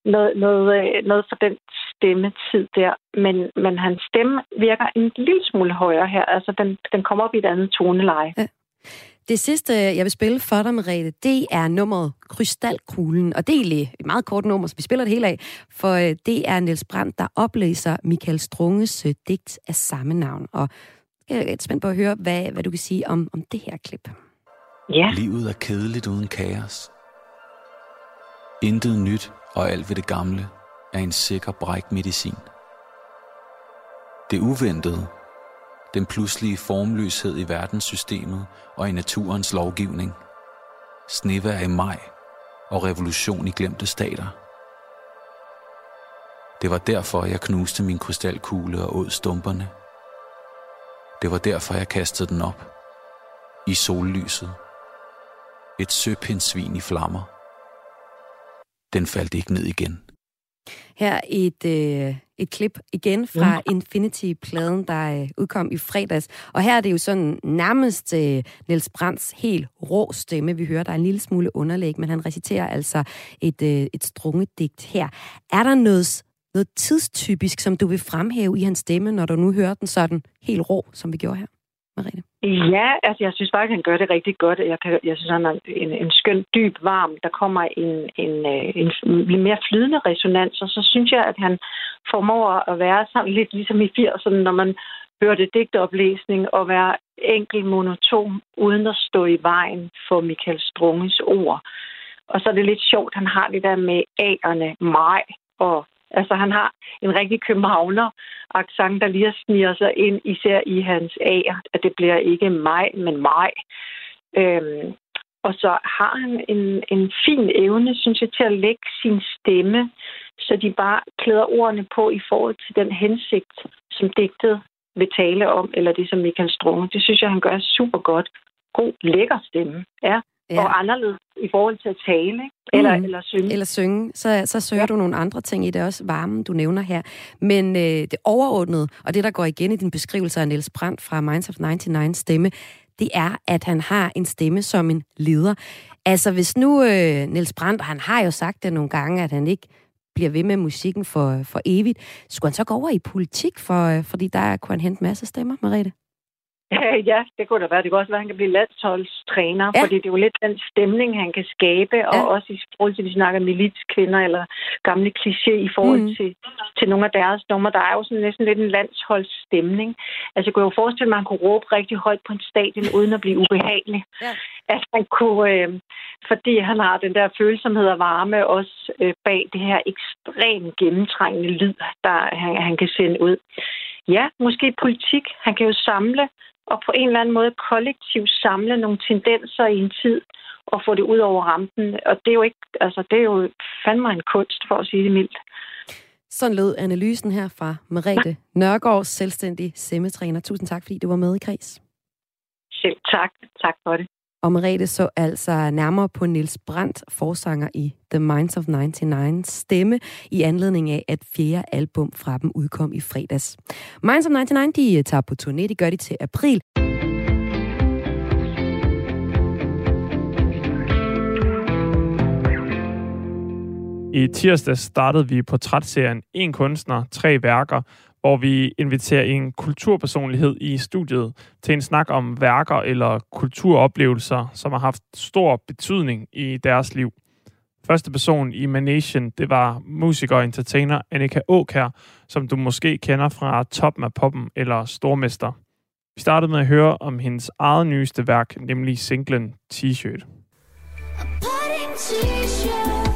noget, noget, øh, noget for den stemmetid der. Men, men hans stemme virker en lille smule højere her. Altså, den, den kommer op i et andet toneleje. Ja. Det sidste, jeg vil spille for dig, Merete, det er nummeret Krystalkuglen. Og det er egentlig et meget kort nummer, så vi spiller det hele af. For øh, det er Niels Brandt, der oplæser Michael Strunges øh, digt af samme navn. Og jeg er lidt spændt på at høre, hvad, hvad du kan sige om, om det her klip. Ja. Livet er kedeligt uden kaos. Intet nyt og alt ved det gamle er en sikker brækmedicin. Det uventede, den pludselige formløshed i verdenssystemet og i naturens lovgivning, Snevær i maj og revolution i glemte stater. Det var derfor, jeg knuste min krystalkugle og åd stumperne. Det var derfor, jeg kastede den op. I sollyset. Et søpindsvin i flammer. Den faldt ikke ned igen. Her et, øh, et klip igen fra Infinity-pladen, der øh, udkom i fredags. Og her er det jo sådan nærmest øh, Niels Brands helt rå stemme, vi hører. Der er en lille smule underlæg, men han reciterer altså et, øh, et strungedigt her. Er der noget, noget tidstypisk, som du vil fremhæve i hans stemme, når du nu hører den sådan helt rå, som vi gjorde her? Marine? Ja, altså jeg synes faktisk, han gør det rigtig godt. Jeg, kan, jeg synes, han er en, en skøn, dyb, varm. Der kommer en, en, øh, en, en mere flydende resonans, og så synes jeg, at han formår at være sammen lidt ligesom i 80'erne, når man hørte digteoplæsning og være enkel monoton, uden at stå i vejen for Michael Strunges ord. Og så er det lidt sjovt, han har det der med A'erne, mig og Altså, han har en rigtig københavner accent, der lige sniger sig ind, især i hans A'er, at det bliver ikke mig, men mig. Øhm, og så har han en, en fin evne, synes jeg, til at lægge sin stemme, så de bare klæder ordene på i forhold til den hensigt, som digtet vil tale om, eller det, som Michael Strunge. Det synes jeg, han gør super godt. God, lækker stemme, ja ja. Og anderledes i forhold til at tale, ikke? Eller, mm. eller synge. Eller synge. Så, så søger ja. du nogle andre ting i det også, varmen, du nævner her. Men øh, det overordnede, og det, der går igen i din beskrivelse af Niels Brandt fra Minds of 99 stemme, det er, at han har en stemme som en leder. Altså, hvis nu øh, Niels Brandt, han har jo sagt det nogle gange, at han ikke bliver ved med musikken for, for evigt. Skulle han så gå over i politik, for, øh, fordi der kunne han hente masser stemmer, Mariette? <laughs> Ja, det kunne da være. Det kunne også være, at han kan blive landsholdstræner, ja. fordi det er jo lidt den stemning, han kan skabe, ja. og også i forhold til, at vi snakker militskvinder eller gamle kliché i forhold mm. til, til nogle af deres numre. Der er jo sådan næsten lidt en landsholdsstemning. Altså, jeg kunne jo forestille mig, at man kunne råbe rigtig højt på en stadion, uden at blive ubehagelig. Ja. At han kunne, øh, fordi han har den der følsomhed og varme også øh, bag det her ekstremt gennemtrængende lyd, der han, han kan sende ud. Ja, måske politik. Han kan jo samle og på en eller anden måde kollektivt samle nogle tendenser i en tid og få det ud over rampen. Og det er jo ikke, altså det er jo fandme en kunst, for at sige det mildt. Sådan lød analysen her fra Merete Nørgaard, selvstændig semmetræner. Tusind tak, fordi du var med i Kreds. Selv tak. Tak for det. Og Merete så altså nærmere på Nils Brandt, forsanger i The Minds of 99 stemme, i anledning af, at fjerde album fra dem udkom i fredags. Minds of 99, de øh, tager på turné, de gør det til april. I tirsdag startede vi portrætserien En kunstner, tre værker, hvor vi inviterer en kulturpersonlighed i studiet til en snak om værker eller kulturoplevelser, som har haft stor betydning i deres liv. Første person i Manation, det var musiker og entertainer Annika Åkær, som du måske kender fra Toppen af Poppen eller Stormester. Vi startede med at høre om hendes eget nyeste værk, nemlig singlen T-shirt. T-shirt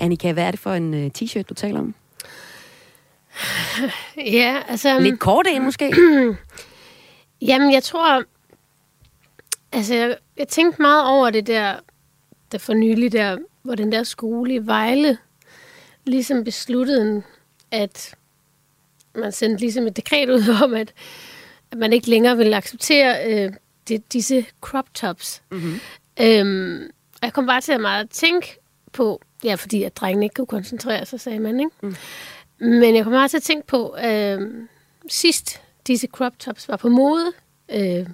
Annika, hvad er det for en uh, t-shirt, du taler om? <sighs> Ja, altså... Lidt kort ind, måske? <clears throat> Jamen, jeg tror... Altså, jeg, jeg tænkte meget over det der, der for nylig der, hvor den der skole i Vejle ligesom besluttede, at man sendte ligesom et dekret ud <laughs> om, at, at man ikke længere ville acceptere øh, det, disse crop tops. Mm-hmm. Øhm, og jeg kom bare til at meget tænke på, Ja, fordi at drengene ikke kunne koncentrere sig, sagde man, ikke? Mm. Men jeg kommer meget til at tænke på, øh, sidst disse crop tops var på mode, øh,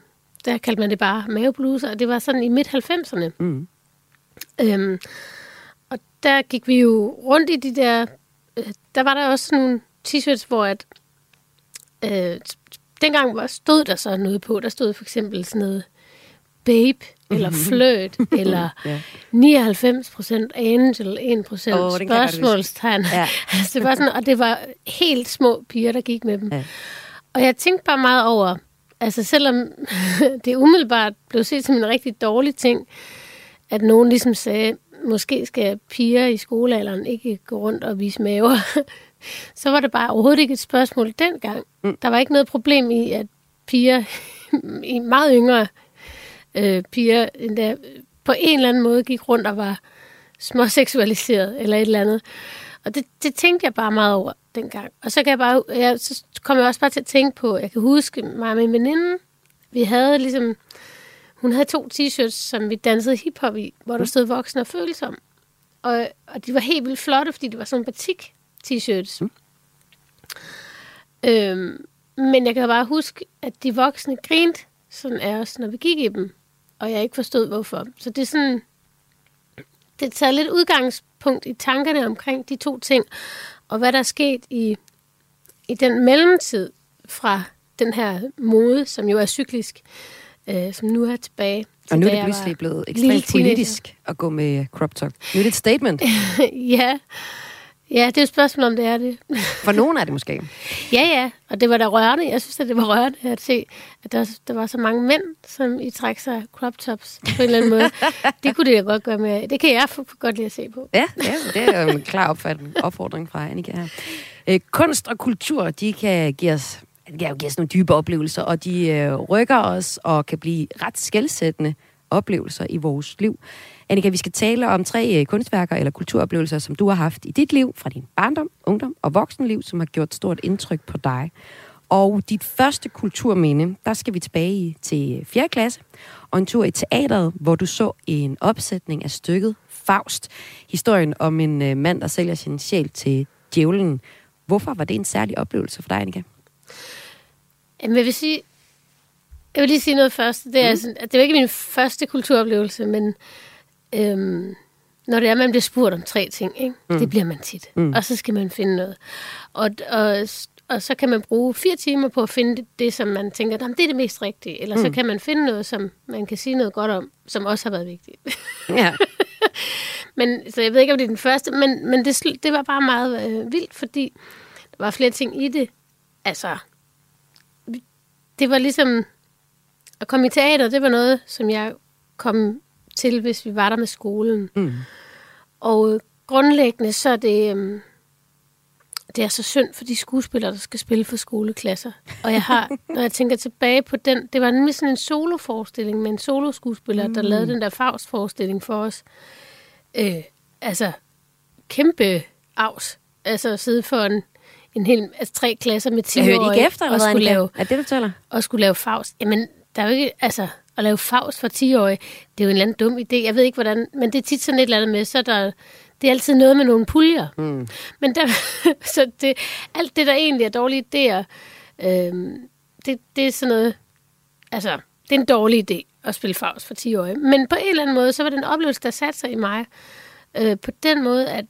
der kaldte man det bare mavebluser, og det var sådan i midt-90'erne. Mm. Øhm, og der gik vi jo rundt i de der... Øh, der var der også nogle t-shirts, hvor at... Øh, dengang var, stod der så noget på. Der stod for eksempel sådan noget babe, eller <laughs> fløt, eller <laughs> ja. 99 procent angel, 1 procent oh, spørgsmålstegn. Ja. <laughs> altså, det var sådan, og det var helt små piger, der gik med dem. Ja. Og jeg tænkte bare meget over, altså selvom det umiddelbart blev set som en rigtig dårlig ting, at nogen ligesom sagde, måske skal piger i skolealderen ikke gå rundt og vise maver, så var det bare overhovedet ikke et spørgsmål dengang. Mm. Der var ikke noget problem i, at piger i meget yngre øh, piger endda på en eller anden måde gik rundt og var småseksualiseret eller et eller andet. Og det, det tænkte jeg bare meget over dengang. Og så, kan jeg bare, jeg, så kom jeg også bare til at tænke på, jeg kan huske mig og min veninde, vi havde ligesom, hun havde to t-shirts, som vi dansede hiphop i, hvor der mm. stod voksen og følsom. Og, og de var helt vildt flotte, fordi de var sådan batik t-shirts. Mm. Øhm, men jeg kan bare huske, at de voksne grinte sådan af os, når vi gik i dem og jeg ikke forstod hvorfor. Så det er sådan, det tager lidt udgangspunkt i tankerne omkring de to ting, og hvad der er sket i, i den mellemtid fra den her mode, som jo er cyklisk, øh, som nu er tilbage. Og nu er det pludselig blevet ekstremt politisk at gå med crop top. Nu er det et statement. <laughs> ja. Ja, det er jo et spørgsmål, om det er det. <laughs> For nogen er det måske. Ja, ja, og det var da rørende. Jeg synes, at det var rørende at se, at der, der var så mange mænd, som i træk sig crop tops på en eller anden måde. <laughs> det kunne det da godt gøre med. Det kan jeg godt lide at se på. Ja, ja det er jo en klar opfatning, opfordring fra Annika her. Øh, kunst og kultur, de kan give os, de kan jo give os nogle dybe oplevelser, og de øh, rykker os og kan blive ret skældsættende oplevelser i vores liv. Annika, vi skal tale om tre øh, kunstværker eller kulturoplevelser, som du har haft i dit liv, fra din barndom, ungdom og voksenliv, som har gjort stort indtryk på dig. Og dit første kulturminde, der skal vi tilbage til 4. klasse, og en tur i teateret, hvor du så en opsætning af stykket Faust. Historien om en øh, mand, der sælger sin sjæl til djævlen. Hvorfor var det en særlig oplevelse for dig, Annika? Jamen, jeg vil sige... Jeg vil lige sige noget først. Det er, mm. at det er jo ikke min første kulturoplevelse, men øhm, når det er, man bliver spurgt om tre ting, ikke? Mm. Det bliver man tit. Mm. Og så skal man finde noget. Og, og, og så kan man bruge fire timer på at finde det, det som man tænker, "Nå, men det er det mest rigtige. Eller mm. så kan man finde noget, som man kan sige noget godt om, som også har været vigtigt. Ja. <laughs> men, så jeg ved ikke, om det er den første, men, men det, det var bare meget øh, vildt, fordi der var flere ting i det. Altså, det var ligesom... At komme i teater, det var noget, som jeg kom til, hvis vi var der med skolen. Mm. Og øh, grundlæggende, så er det... øhm, det er så synd for de skuespillere, der skal spille for skoleklasser. Og jeg har, <laughs> når jeg tænker tilbage på den, det var nemlig sådan en soloforestilling med en soloskuespiller, mm. der lavede den der Faust-forestilling for os. Øh, altså, kæmpe afs. Altså at sidde for en, en hel, altså tre klasser med 10 Jeg hørte ikke efter, og skulle lave, Er det, du taler? og skulle lave Faust. Jamen, der er jo ikke, altså, at lave Faust for 10-årige, det er jo en eller anden dum idé. Jeg ved ikke, hvordan, men det er tit sådan et eller andet med, så er der, det er altid noget med nogle puljer. Mm. Men der, <laughs> så det, alt det, der egentlig er dårlige idéer, øhm, det, det er sådan noget, altså, det er en dårlig idé at spille Faust for 10-årige. Men på en eller anden måde, så var det en oplevelse, der satte sig i mig. Øh, på den måde, at,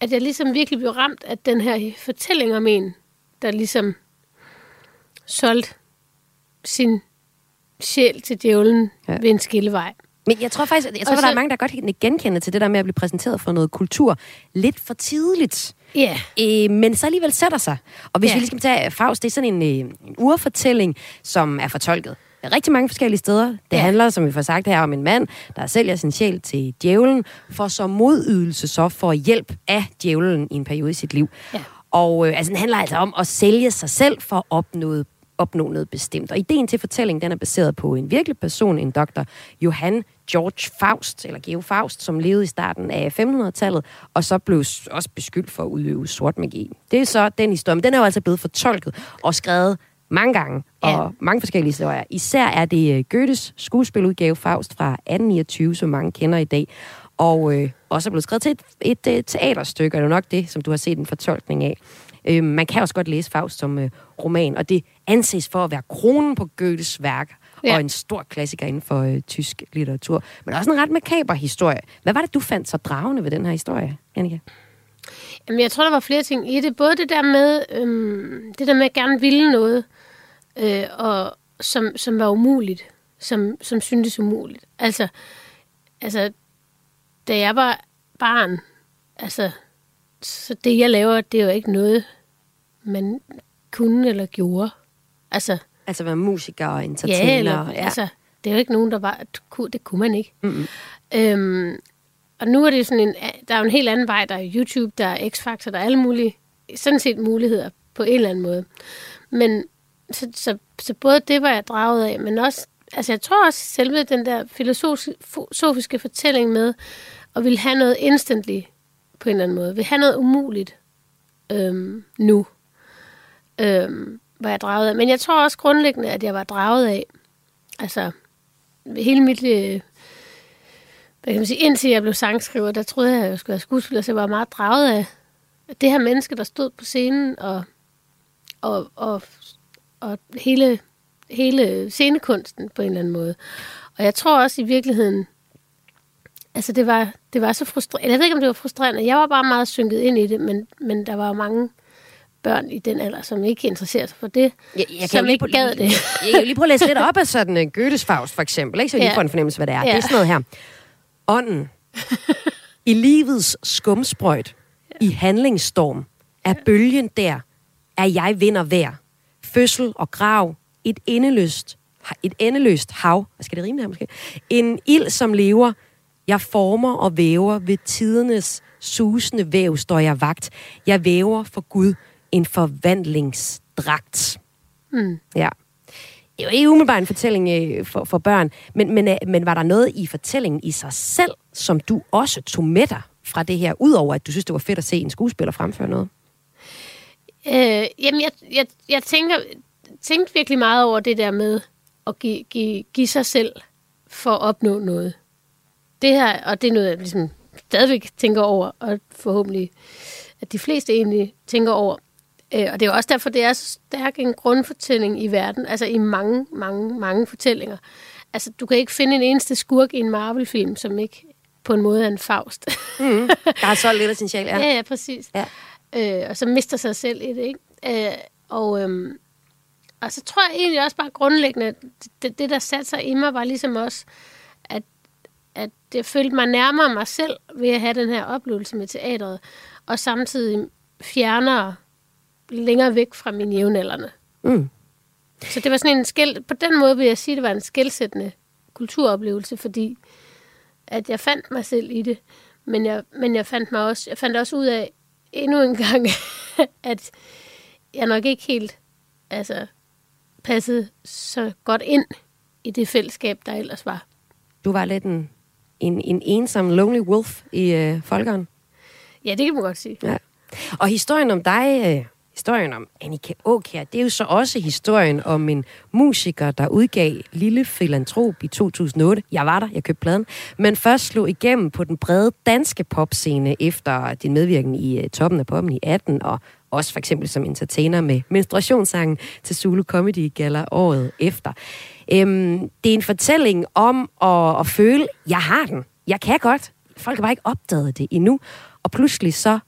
at jeg ligesom virkelig blev ramt af den her fortælling om en, der ligesom solgte sin sjæl til djævlen ja. ved en skillevej. Men jeg tror faktisk, jeg tror, så... der er mange, der godt kan genkende til det der med at blive præsenteret for noget kultur lidt for tidligt. Ja. Øh, men så alligevel sætter sig. Og hvis Ja. vi lige skal tage Faust, det er sådan en, øh, en urfortælling, som er fortolket rigtig mange forskellige steder. Det ja. handler, som vi får sagt her, om en mand, der sælger sin sjæl til djævlen, for så modydelse så for hjælp af djævlen i en periode i sit liv. Ja. Og øh, altså, den handler altså om at sælge sig selv for at opnå, opnå noget bestemt. Og ideen til fortællingen, den er baseret på en virkelig person, en doktor, Johann George Faust, eller Geo Faust, som levede i starten af 1500-tallet, og så blev også beskyldt for at udøve sort magi. Det er så den historie, men den er jo altså blevet fortolket og skrevet mange gange, og Ja. mange forskellige historier. Især er det øh, Goethes skuespiludgave Faust fra 1829, som mange kender i dag, og øh, også er blevet skrevet til et, et, et teaterstykke, og det er nok det, som du har set en fortolkning af. Øh, man kan også godt læse Faust som øh, roman, og det anses for at være kronen på Goethes værk, ja. Og en stor klassiker inden for øh, tysk litteratur. Men også en ret makaber historie. Hvad var det, du fandt så dragende ved den her historie, Annika? Jamen, jeg tror, der var flere ting i det. Både det der med, øhm, det der med at gerne ville noget, øh, og som, som var umuligt, som, som syntes umuligt. Altså, altså, da jeg var barn, altså, så det jeg laver, det er jo ikke noget, man kunne eller gjorde. Altså, Altså være musiker og entertainer. Ja, eller, ja. altså, det er jo ikke nogen, der var, det kunne man ikke. Mm-hmm. Øhm, og nu er det sådan en, der er jo en helt anden vej, der er YouTube, der er X-Factor, der er alle mulige, sådan set muligheder på en eller anden måde. Men så, så, så både det var jeg draget af, men også, altså jeg tror også selve den der filosofiske fortælling med, at ville have noget instantly på en eller anden måde, vil have noget umuligt øhm, nu, øhm, var jeg draget af. Men jeg tror også grundlæggende, at jeg var draget af, altså hele mit, øh, hvad kan man sige, indtil jeg blev sangskriver, der troede jeg, at jeg skulle være skuespiller, så jeg var meget draget af det her menneske, der stod på scenen, og, og, og, og hele, hele scenekunsten på en eller anden måde. Og jeg tror også i virkeligheden, altså det var, det var så frustrerende. Jeg ved ikke, om det var frustrerende. Jeg var bare meget synket ind i det, men, men der var mange børn i den alder, som ikke interesserer sig for det, jeg, jeg som ikke lige, gad det. <laughs> Jeg kan jo lige prøve at læse lidt op af sådan uh, Goethes Faust, for eksempel, ikke? så vi Ja. får en fornemmelse, hvad det er. Ja. Det er sådan noget her. Ånden. I livets skumsprøjt, i handlingsstorm, er bølgen der, er jeg vinder hver. Fødsel og grav, et endeløst, et endeløst hav. Hvad skal det rime her måske? En ild, som lever, jeg former og væver ved tidernes susende væv, står jeg vagt. Jeg væver for Gud en forvandlingsdragt. Mm. Ja. Det er jo ikke umiddelbart en fortælling øh, for, for børn, men, men, øh, men var der noget i fortællingen i sig selv, som du også tog med dig fra det her, udover at du synes, det var fedt at se en skuespiller fremføre noget? Øh, jamen, jeg, jeg, jeg tænker, tænkte virkelig meget over det der med at give, give, give sig selv for at opnå noget. Det her, og det er noget, jeg ligesom stadigvæk tænker over, og forhåbentlig, at de fleste egentlig tænker over. Øh, og det er jo også derfor, det er så stærk en grundfortælling i verden, altså i mange, mange, mange fortællinger. Altså, du kan ikke finde en eneste skurk i en Marvel-film, som ikke på en måde er en faust. Mm. Der har <laughs> solgt lidt af sin sjæl, ja. Ja, ja, præcis. Ja. Øh, og så mister sig selv i det, ikke? Øh, og, øhm, og så tror jeg egentlig også bare grundlæggende, det, det der satte sig i mig, var ligesom også, at det følte mig nærmere mig selv ved at have den her oplevelse med teatret, og samtidig fjernere længere væk fra mine jævnaldrende. Mm. Så det var sådan en skæld, på den måde vil jeg sige, at det var en skældsættende kulturoplevelse, fordi at jeg fandt mig selv i det, men jeg, men jeg fandt mig også, jeg fandt også ud af endnu en gang, <laughs> at jeg nok ikke helt altså, passede så godt ind i det fællesskab, der ellers var. Du var lidt en, en, en ensom lonely wolf i øh, folkeren. Ja, det kan man godt sige. Ja. Og historien om dig, øh, historien om Annika Aukjær, det er jo så også historien om en musiker, der udgav Lille Filantrop i 2008. Jeg var der, jeg købte pladen. Men først slog igennem på den brede danske popscene efter din medvirken i uh, Toppen af Poppen i 18, og også for eksempel som entertainer med menstruationssangen til Zulu Comedy Gala året efter. Øhm, det er en fortælling om at, at føle, jeg har den, jeg kan godt. Folk har bare ikke opdaget det endnu. Og pludselig så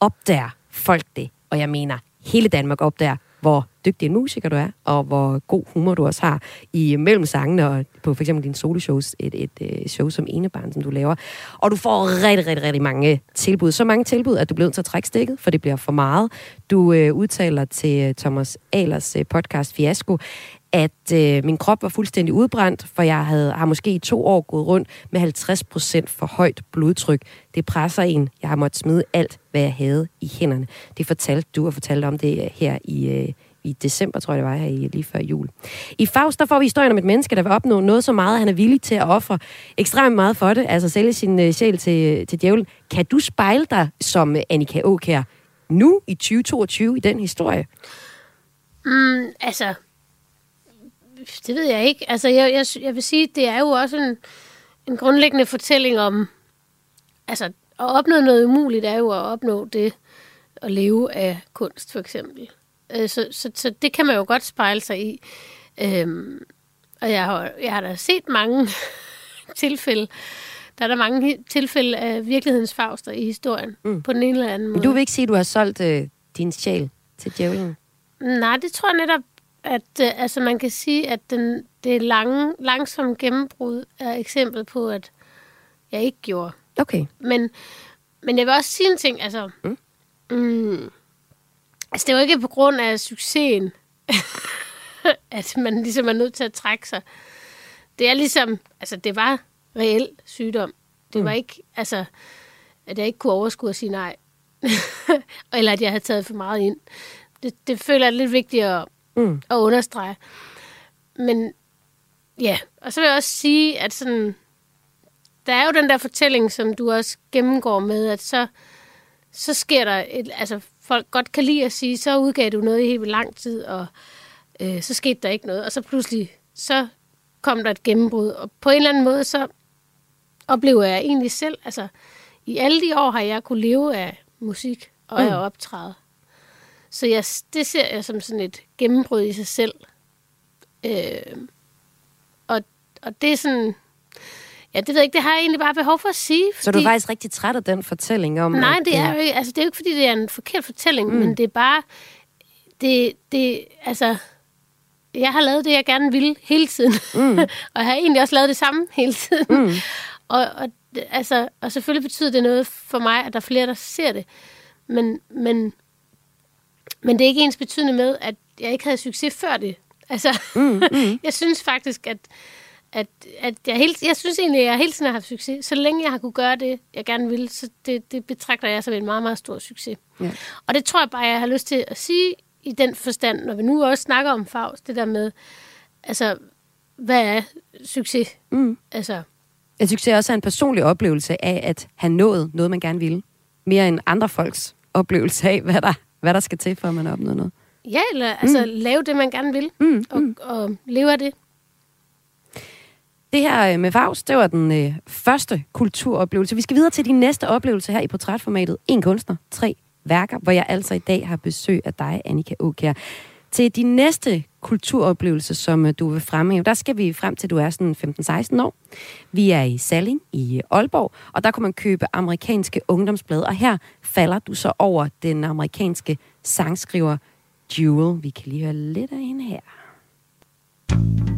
opdager folk det. Og jeg mener, hele Danmark opdager, hvor dygtig en musiker du er, og hvor god humor du også har i mellem sangene og på for eksempel dine soloshows, et, et, et show som enebarn, som du laver. Og du får rigtig, rigtig, rigtig mange tilbud. Så mange tilbud, at du bliver nødt til at trække stikket, for det bliver for meget. Du øh, udtaler til Thomas Alers øh, podcast Fiasko, at øh, min krop var fuldstændig udbrændt, for jeg havde, har måske i to år gået rundt med 50 procent for højt blodtryk. Det presser en. Jeg har måttet smide alt, hvad jeg havde i hænderne. Det fortalte du og fortalte om det øh, her i, øh, i december, tror jeg det var, her i, lige før jul. I Faust, der får vi historien om et menneske, der vil opnå noget så meget, at han er villig til at ofre ekstremt meget for det, altså sælge sin øh, sjæl til, øh, til djævlen. Kan du spejle dig som øh, Annika Åkær nu i 2022 i den historie? Mm, altså, det ved jeg ikke. Altså, jeg, jeg, jeg vil sige, det er jo også en, en grundlæggende fortælling om, altså, at opnå noget umuligt er jo at opnå det, at leve af kunst, for eksempel. Øh, Så, så, så det kan man jo godt spejle sig i. Øhm, og jeg har, jeg har da set mange <laughs> tilfælde, der er der mange tilfælde af virkelighedens fauster i historien, mm. på den ene eller anden måde. Men du vil ikke sige, at du har solgt øh, din sjæl til djævlen? Nej, det tror jeg netop, at øh, altså man kan sige, at den, det lange, langsomme gennembrud er eksempel på, at jeg ikke gjorde. Okay. Men, men jeg vil også sige en ting, altså... Mm. Mm, altså, det er jo ikke på grund af succesen, <laughs> at man ligesom er nødt til at trække sig. Det er ligesom... Altså, det var reel sygdom. Det Mm. var ikke... Altså, at jeg ikke kunne overskue at sige nej. <laughs> Eller at jeg havde taget for meget ind. Det, det føler jeg er lidt vigtigt at, mm. at understrege. Men ja, og så vil jeg også sige, at sådan, der er jo den der fortælling, som du også gennemgår med, at så, så sker der, et, altså folk godt kan lide at sige, så udgav du noget i helt lang tid, og øh, så skete der ikke noget, og så pludselig, så kom der et gennembrud, og på en eller anden måde, så oplever jeg egentlig selv, altså i alle de år har jeg kunne leve af musik og af Mm. at optræde. Så jeg, det ser jeg som sådan et gennembrud i sig selv. Øh, og, og det er sådan... Ja, det ved jeg ikke. Det har jeg egentlig bare behov for at sige. Så du er faktisk rigtig træt af den fortælling om... Nej, at, det er jo ikke, altså, det er jo ikke, fordi det er en forkert fortælling, Mm. men det er bare... Det, det, altså... Jeg har lavet det, jeg gerne ville hele tiden. Mm. <laughs> og jeg har egentlig også lavet det samme hele tiden. Mm. <laughs> og, og, det- altså, og selvfølgelig betyder det noget for mig, at der er flere, der ser det. Men, men, men det er ikke ens betydende med, at jeg ikke havde succes før det. Altså, mm, mm. <laughs> jeg synes faktisk, at, at, at jeg, helt, jeg synes egentlig, at jeg hele tiden har haft succes. Så længe jeg har kunne gøre det, jeg gerne vil, så det, det betragter jeg som en meget, meget stor succes. Ja. Og det tror jeg bare, jeg har lyst til at sige i den forstand, når vi nu også snakker om Faust, det der med, altså, hvad er succes? Mm. Altså, Jeg synes, det er også er en personlig oplevelse af at have nået noget, man gerne ville. Mere end andre folks oplevelse af, hvad der, hvad der skal til, for at man opnået noget. ja, eller altså, mm. lave det, man gerne vil, Mm, og, og leve af det. Det her øh, med Faust, det var den øh, første kulturoplevelse. Vi skal videre til din næste oplevelse her i portrætformatet. En kunstner, tre værker, hvor jeg altså i dag har besøg af dig, Annika Åkær. Til din næste kulturoplevelse, som øh, du vil fremhæve, der skal vi frem til, du er sådan 15-16 år. Vi er i Salling i Aalborg, og der kan man købe amerikanske ungdomsblade, og her falder du så over den amerikanske sangskriver Jewel. Vi kan lige høre lidt af hende her. People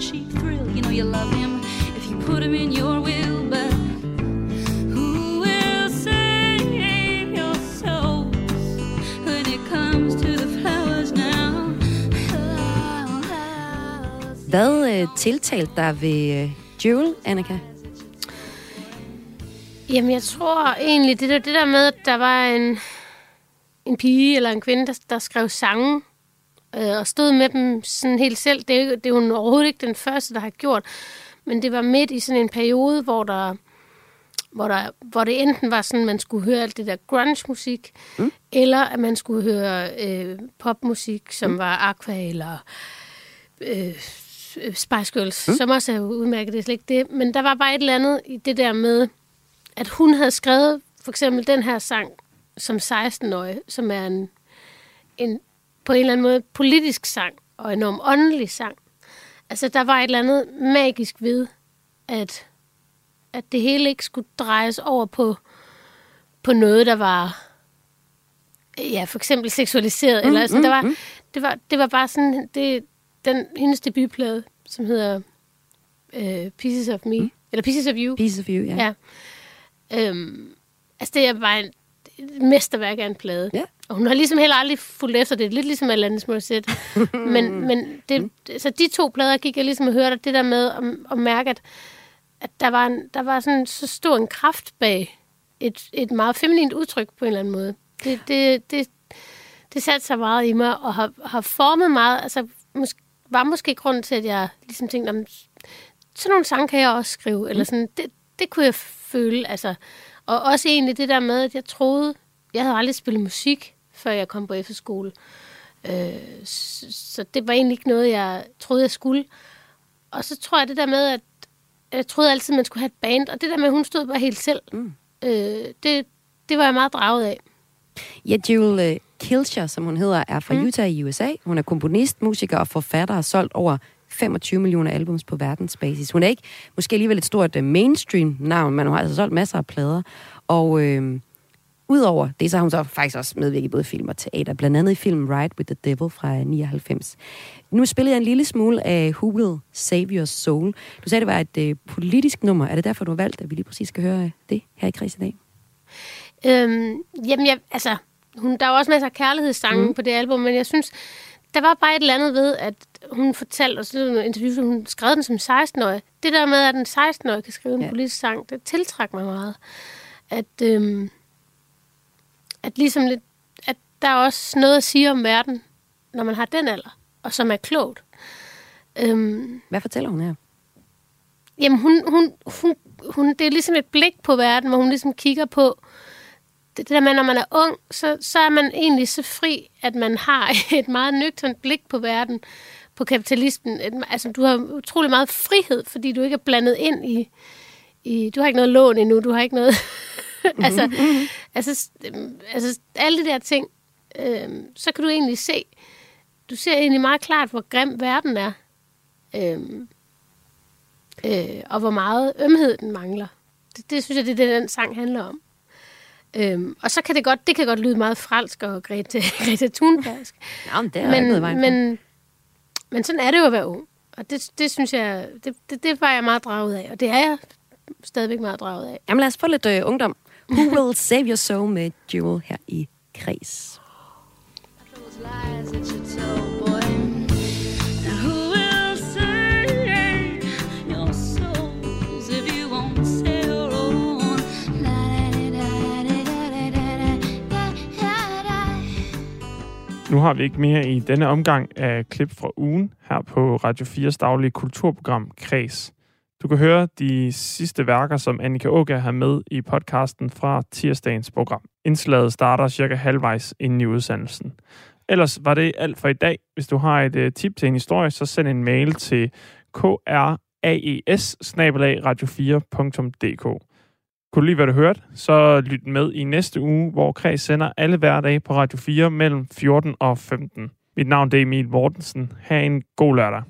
cheap thrill. You know you love him if you put him in your will, but who will save your souls when it comes to the flowers now? Hvad øh, tiltalte dig ved øh, Jewel, Annika? Jamen, jeg tror egentlig, det der, det der med, at der var en, en pige eller en kvinde, der, der skrev sange, øh, og stod med dem sådan helt selv. Det er, det er hun overhovedet ikke den første, der har gjort. Men det var midt i sådan en periode, hvor der hvor, der, hvor det enten var sådan, at man skulle høre alt det der grunge-musik, mm. eller at man skulle høre øh, popmusik, som mm. var Aqua eller øh, Spice Girls, mm. som også er udmærket, det er slet ikke det. Men der var bare et eller andet i det der med, at hun havde skrevet for eksempel den her sang som 16-årig, som er en, en på en eller anden måde politisk sang og enormt åndelig sang. Altså, der var et eller andet magisk ved, at, at det hele ikke skulle drejes over på, på noget, der var ja, for eksempel seksualiseret. Mm, eller, altså, mm, der var, mm. det, var, det var bare sådan, det, den, hendes debutplade, som hedder øh, Pieces of Me, mm. eller Pieces of You. Pieces of You, ja. ja. Øhm, altså, det er bare en, mesterværk af en plade. Ja. Og hun har ligesom heller aldrig fulgt efter det. Lidt ligesom Alanis Morissette. <laughs> men men det, så de to plader gik jeg ligesom og hørte det der med at, at mærke, at, at der, var en, der var sådan så stor en kraft bag et, et meget feminint udtryk på en eller anden måde. Det, det, det, det satte sig meget i mig og har, har formet meget. Altså, måske, var måske grunden til, at jeg ligesom tænkte, om sådan nogle sange kan jeg også skrive. Eller sådan, det, det kunne jeg føle. Altså. Og også egentlig det der med, at jeg troede, jeg havde aldrig spillet musik, før jeg kom på efterskole. Øh, så, det var egentlig ikke noget, jeg troede, jeg skulle. Og så tror jeg det der med, at jeg troede altid, man skulle have et band. Og det der med, at hun stod bare helt selv, mm. øh, det, det var jeg meget draget af. Ja, Jewel uh, Kilcher, som hun hedder, er fra mm. Utah i USA. Hun er komponist, musiker og forfatter og har solgt over 25 millioner albums på verdensbasis. Hun er ikke måske alligevel et stort uh, mainstream-navn, men hun har altså solgt masser af plader. Og øh, udover det, så har hun så faktisk også medvirket i både film og teater, blandt andet i filmen Ride with the Devil fra 99. Nu spillede jeg en lille smule af Who Will Save Your Soul. Du sagde, det var et øh, politisk nummer. Er det derfor, du har valgt, at vi lige præcis skal høre øh, det her i Kris i dag? Øhm, jamen, jeg, altså, hun, der er jo også masser af kærlighedssange mm. på det album, men jeg synes, der var bare et eller andet ved, at hun fortalte os i nogle interviews, at hun skrev den som 16-årig. Det der med, at en 16-årig kan skrive en Ja. politisk sang, det tiltræk mig meget. At, øhm, at ligesom lidt, at der er også noget at sige om verden, når man har den alder, og som er klogt. Øhm, Hvad fortæller hun her? Jamen, hun, hun, hun, hun, det er ligesom et blik på verden, hvor hun ligesom kigger på det der med, når man er ung, så, så er man egentlig så fri, at man har <laughs> et meget nøgternt blik på verden, på kapitalismen. Et, altså, du har utrolig meget frihed, fordi du ikke er blandet ind i... i du har ikke noget lån endnu, du har ikke noget... <laughs> altså, altså, altså, alle de der ting, øh, så kan du egentlig se... Du ser egentlig meget klart, hvor grim verden er. Øh, øh, og hvor meget ømhed den mangler. Det, det synes jeg, det er det, den sang handler om. Øhm, og så kan det godt, det kan godt lyde meget fransk og Greta, <laughs> Greta Thunbergsk. Nå, men det er men, men, men, men sådan er det jo at være ung. Og det, det synes jeg, det, det, det var jeg meget draget af. Og det er jeg stadigvæk meget draget af. Jamen lad os få lidt øh, ungdom. Who Will Save Your Soul med Jewel her i Kreds. Nu har vi ikke mere i denne omgang af klip fra ugen her på Radio 4's daglige kulturprogram Kreds. Du kan høre de sidste værker, som Annika Åga har med i podcasten fra tirsdagens program. Indslaget starter cirka halvvejs inden i udsendelsen. Ellers var det alt for i dag. Hvis du har et øh, tip til en historie, så send en mail til kraes radio4.dk. Kunne du lide, hvad du hørte, så lyt med i næste uge, hvor Kreds sender alle hverdage på Radio 4 mellem 14 og 15. Mit navn er Emil Mortensen. Ha' en god lørdag.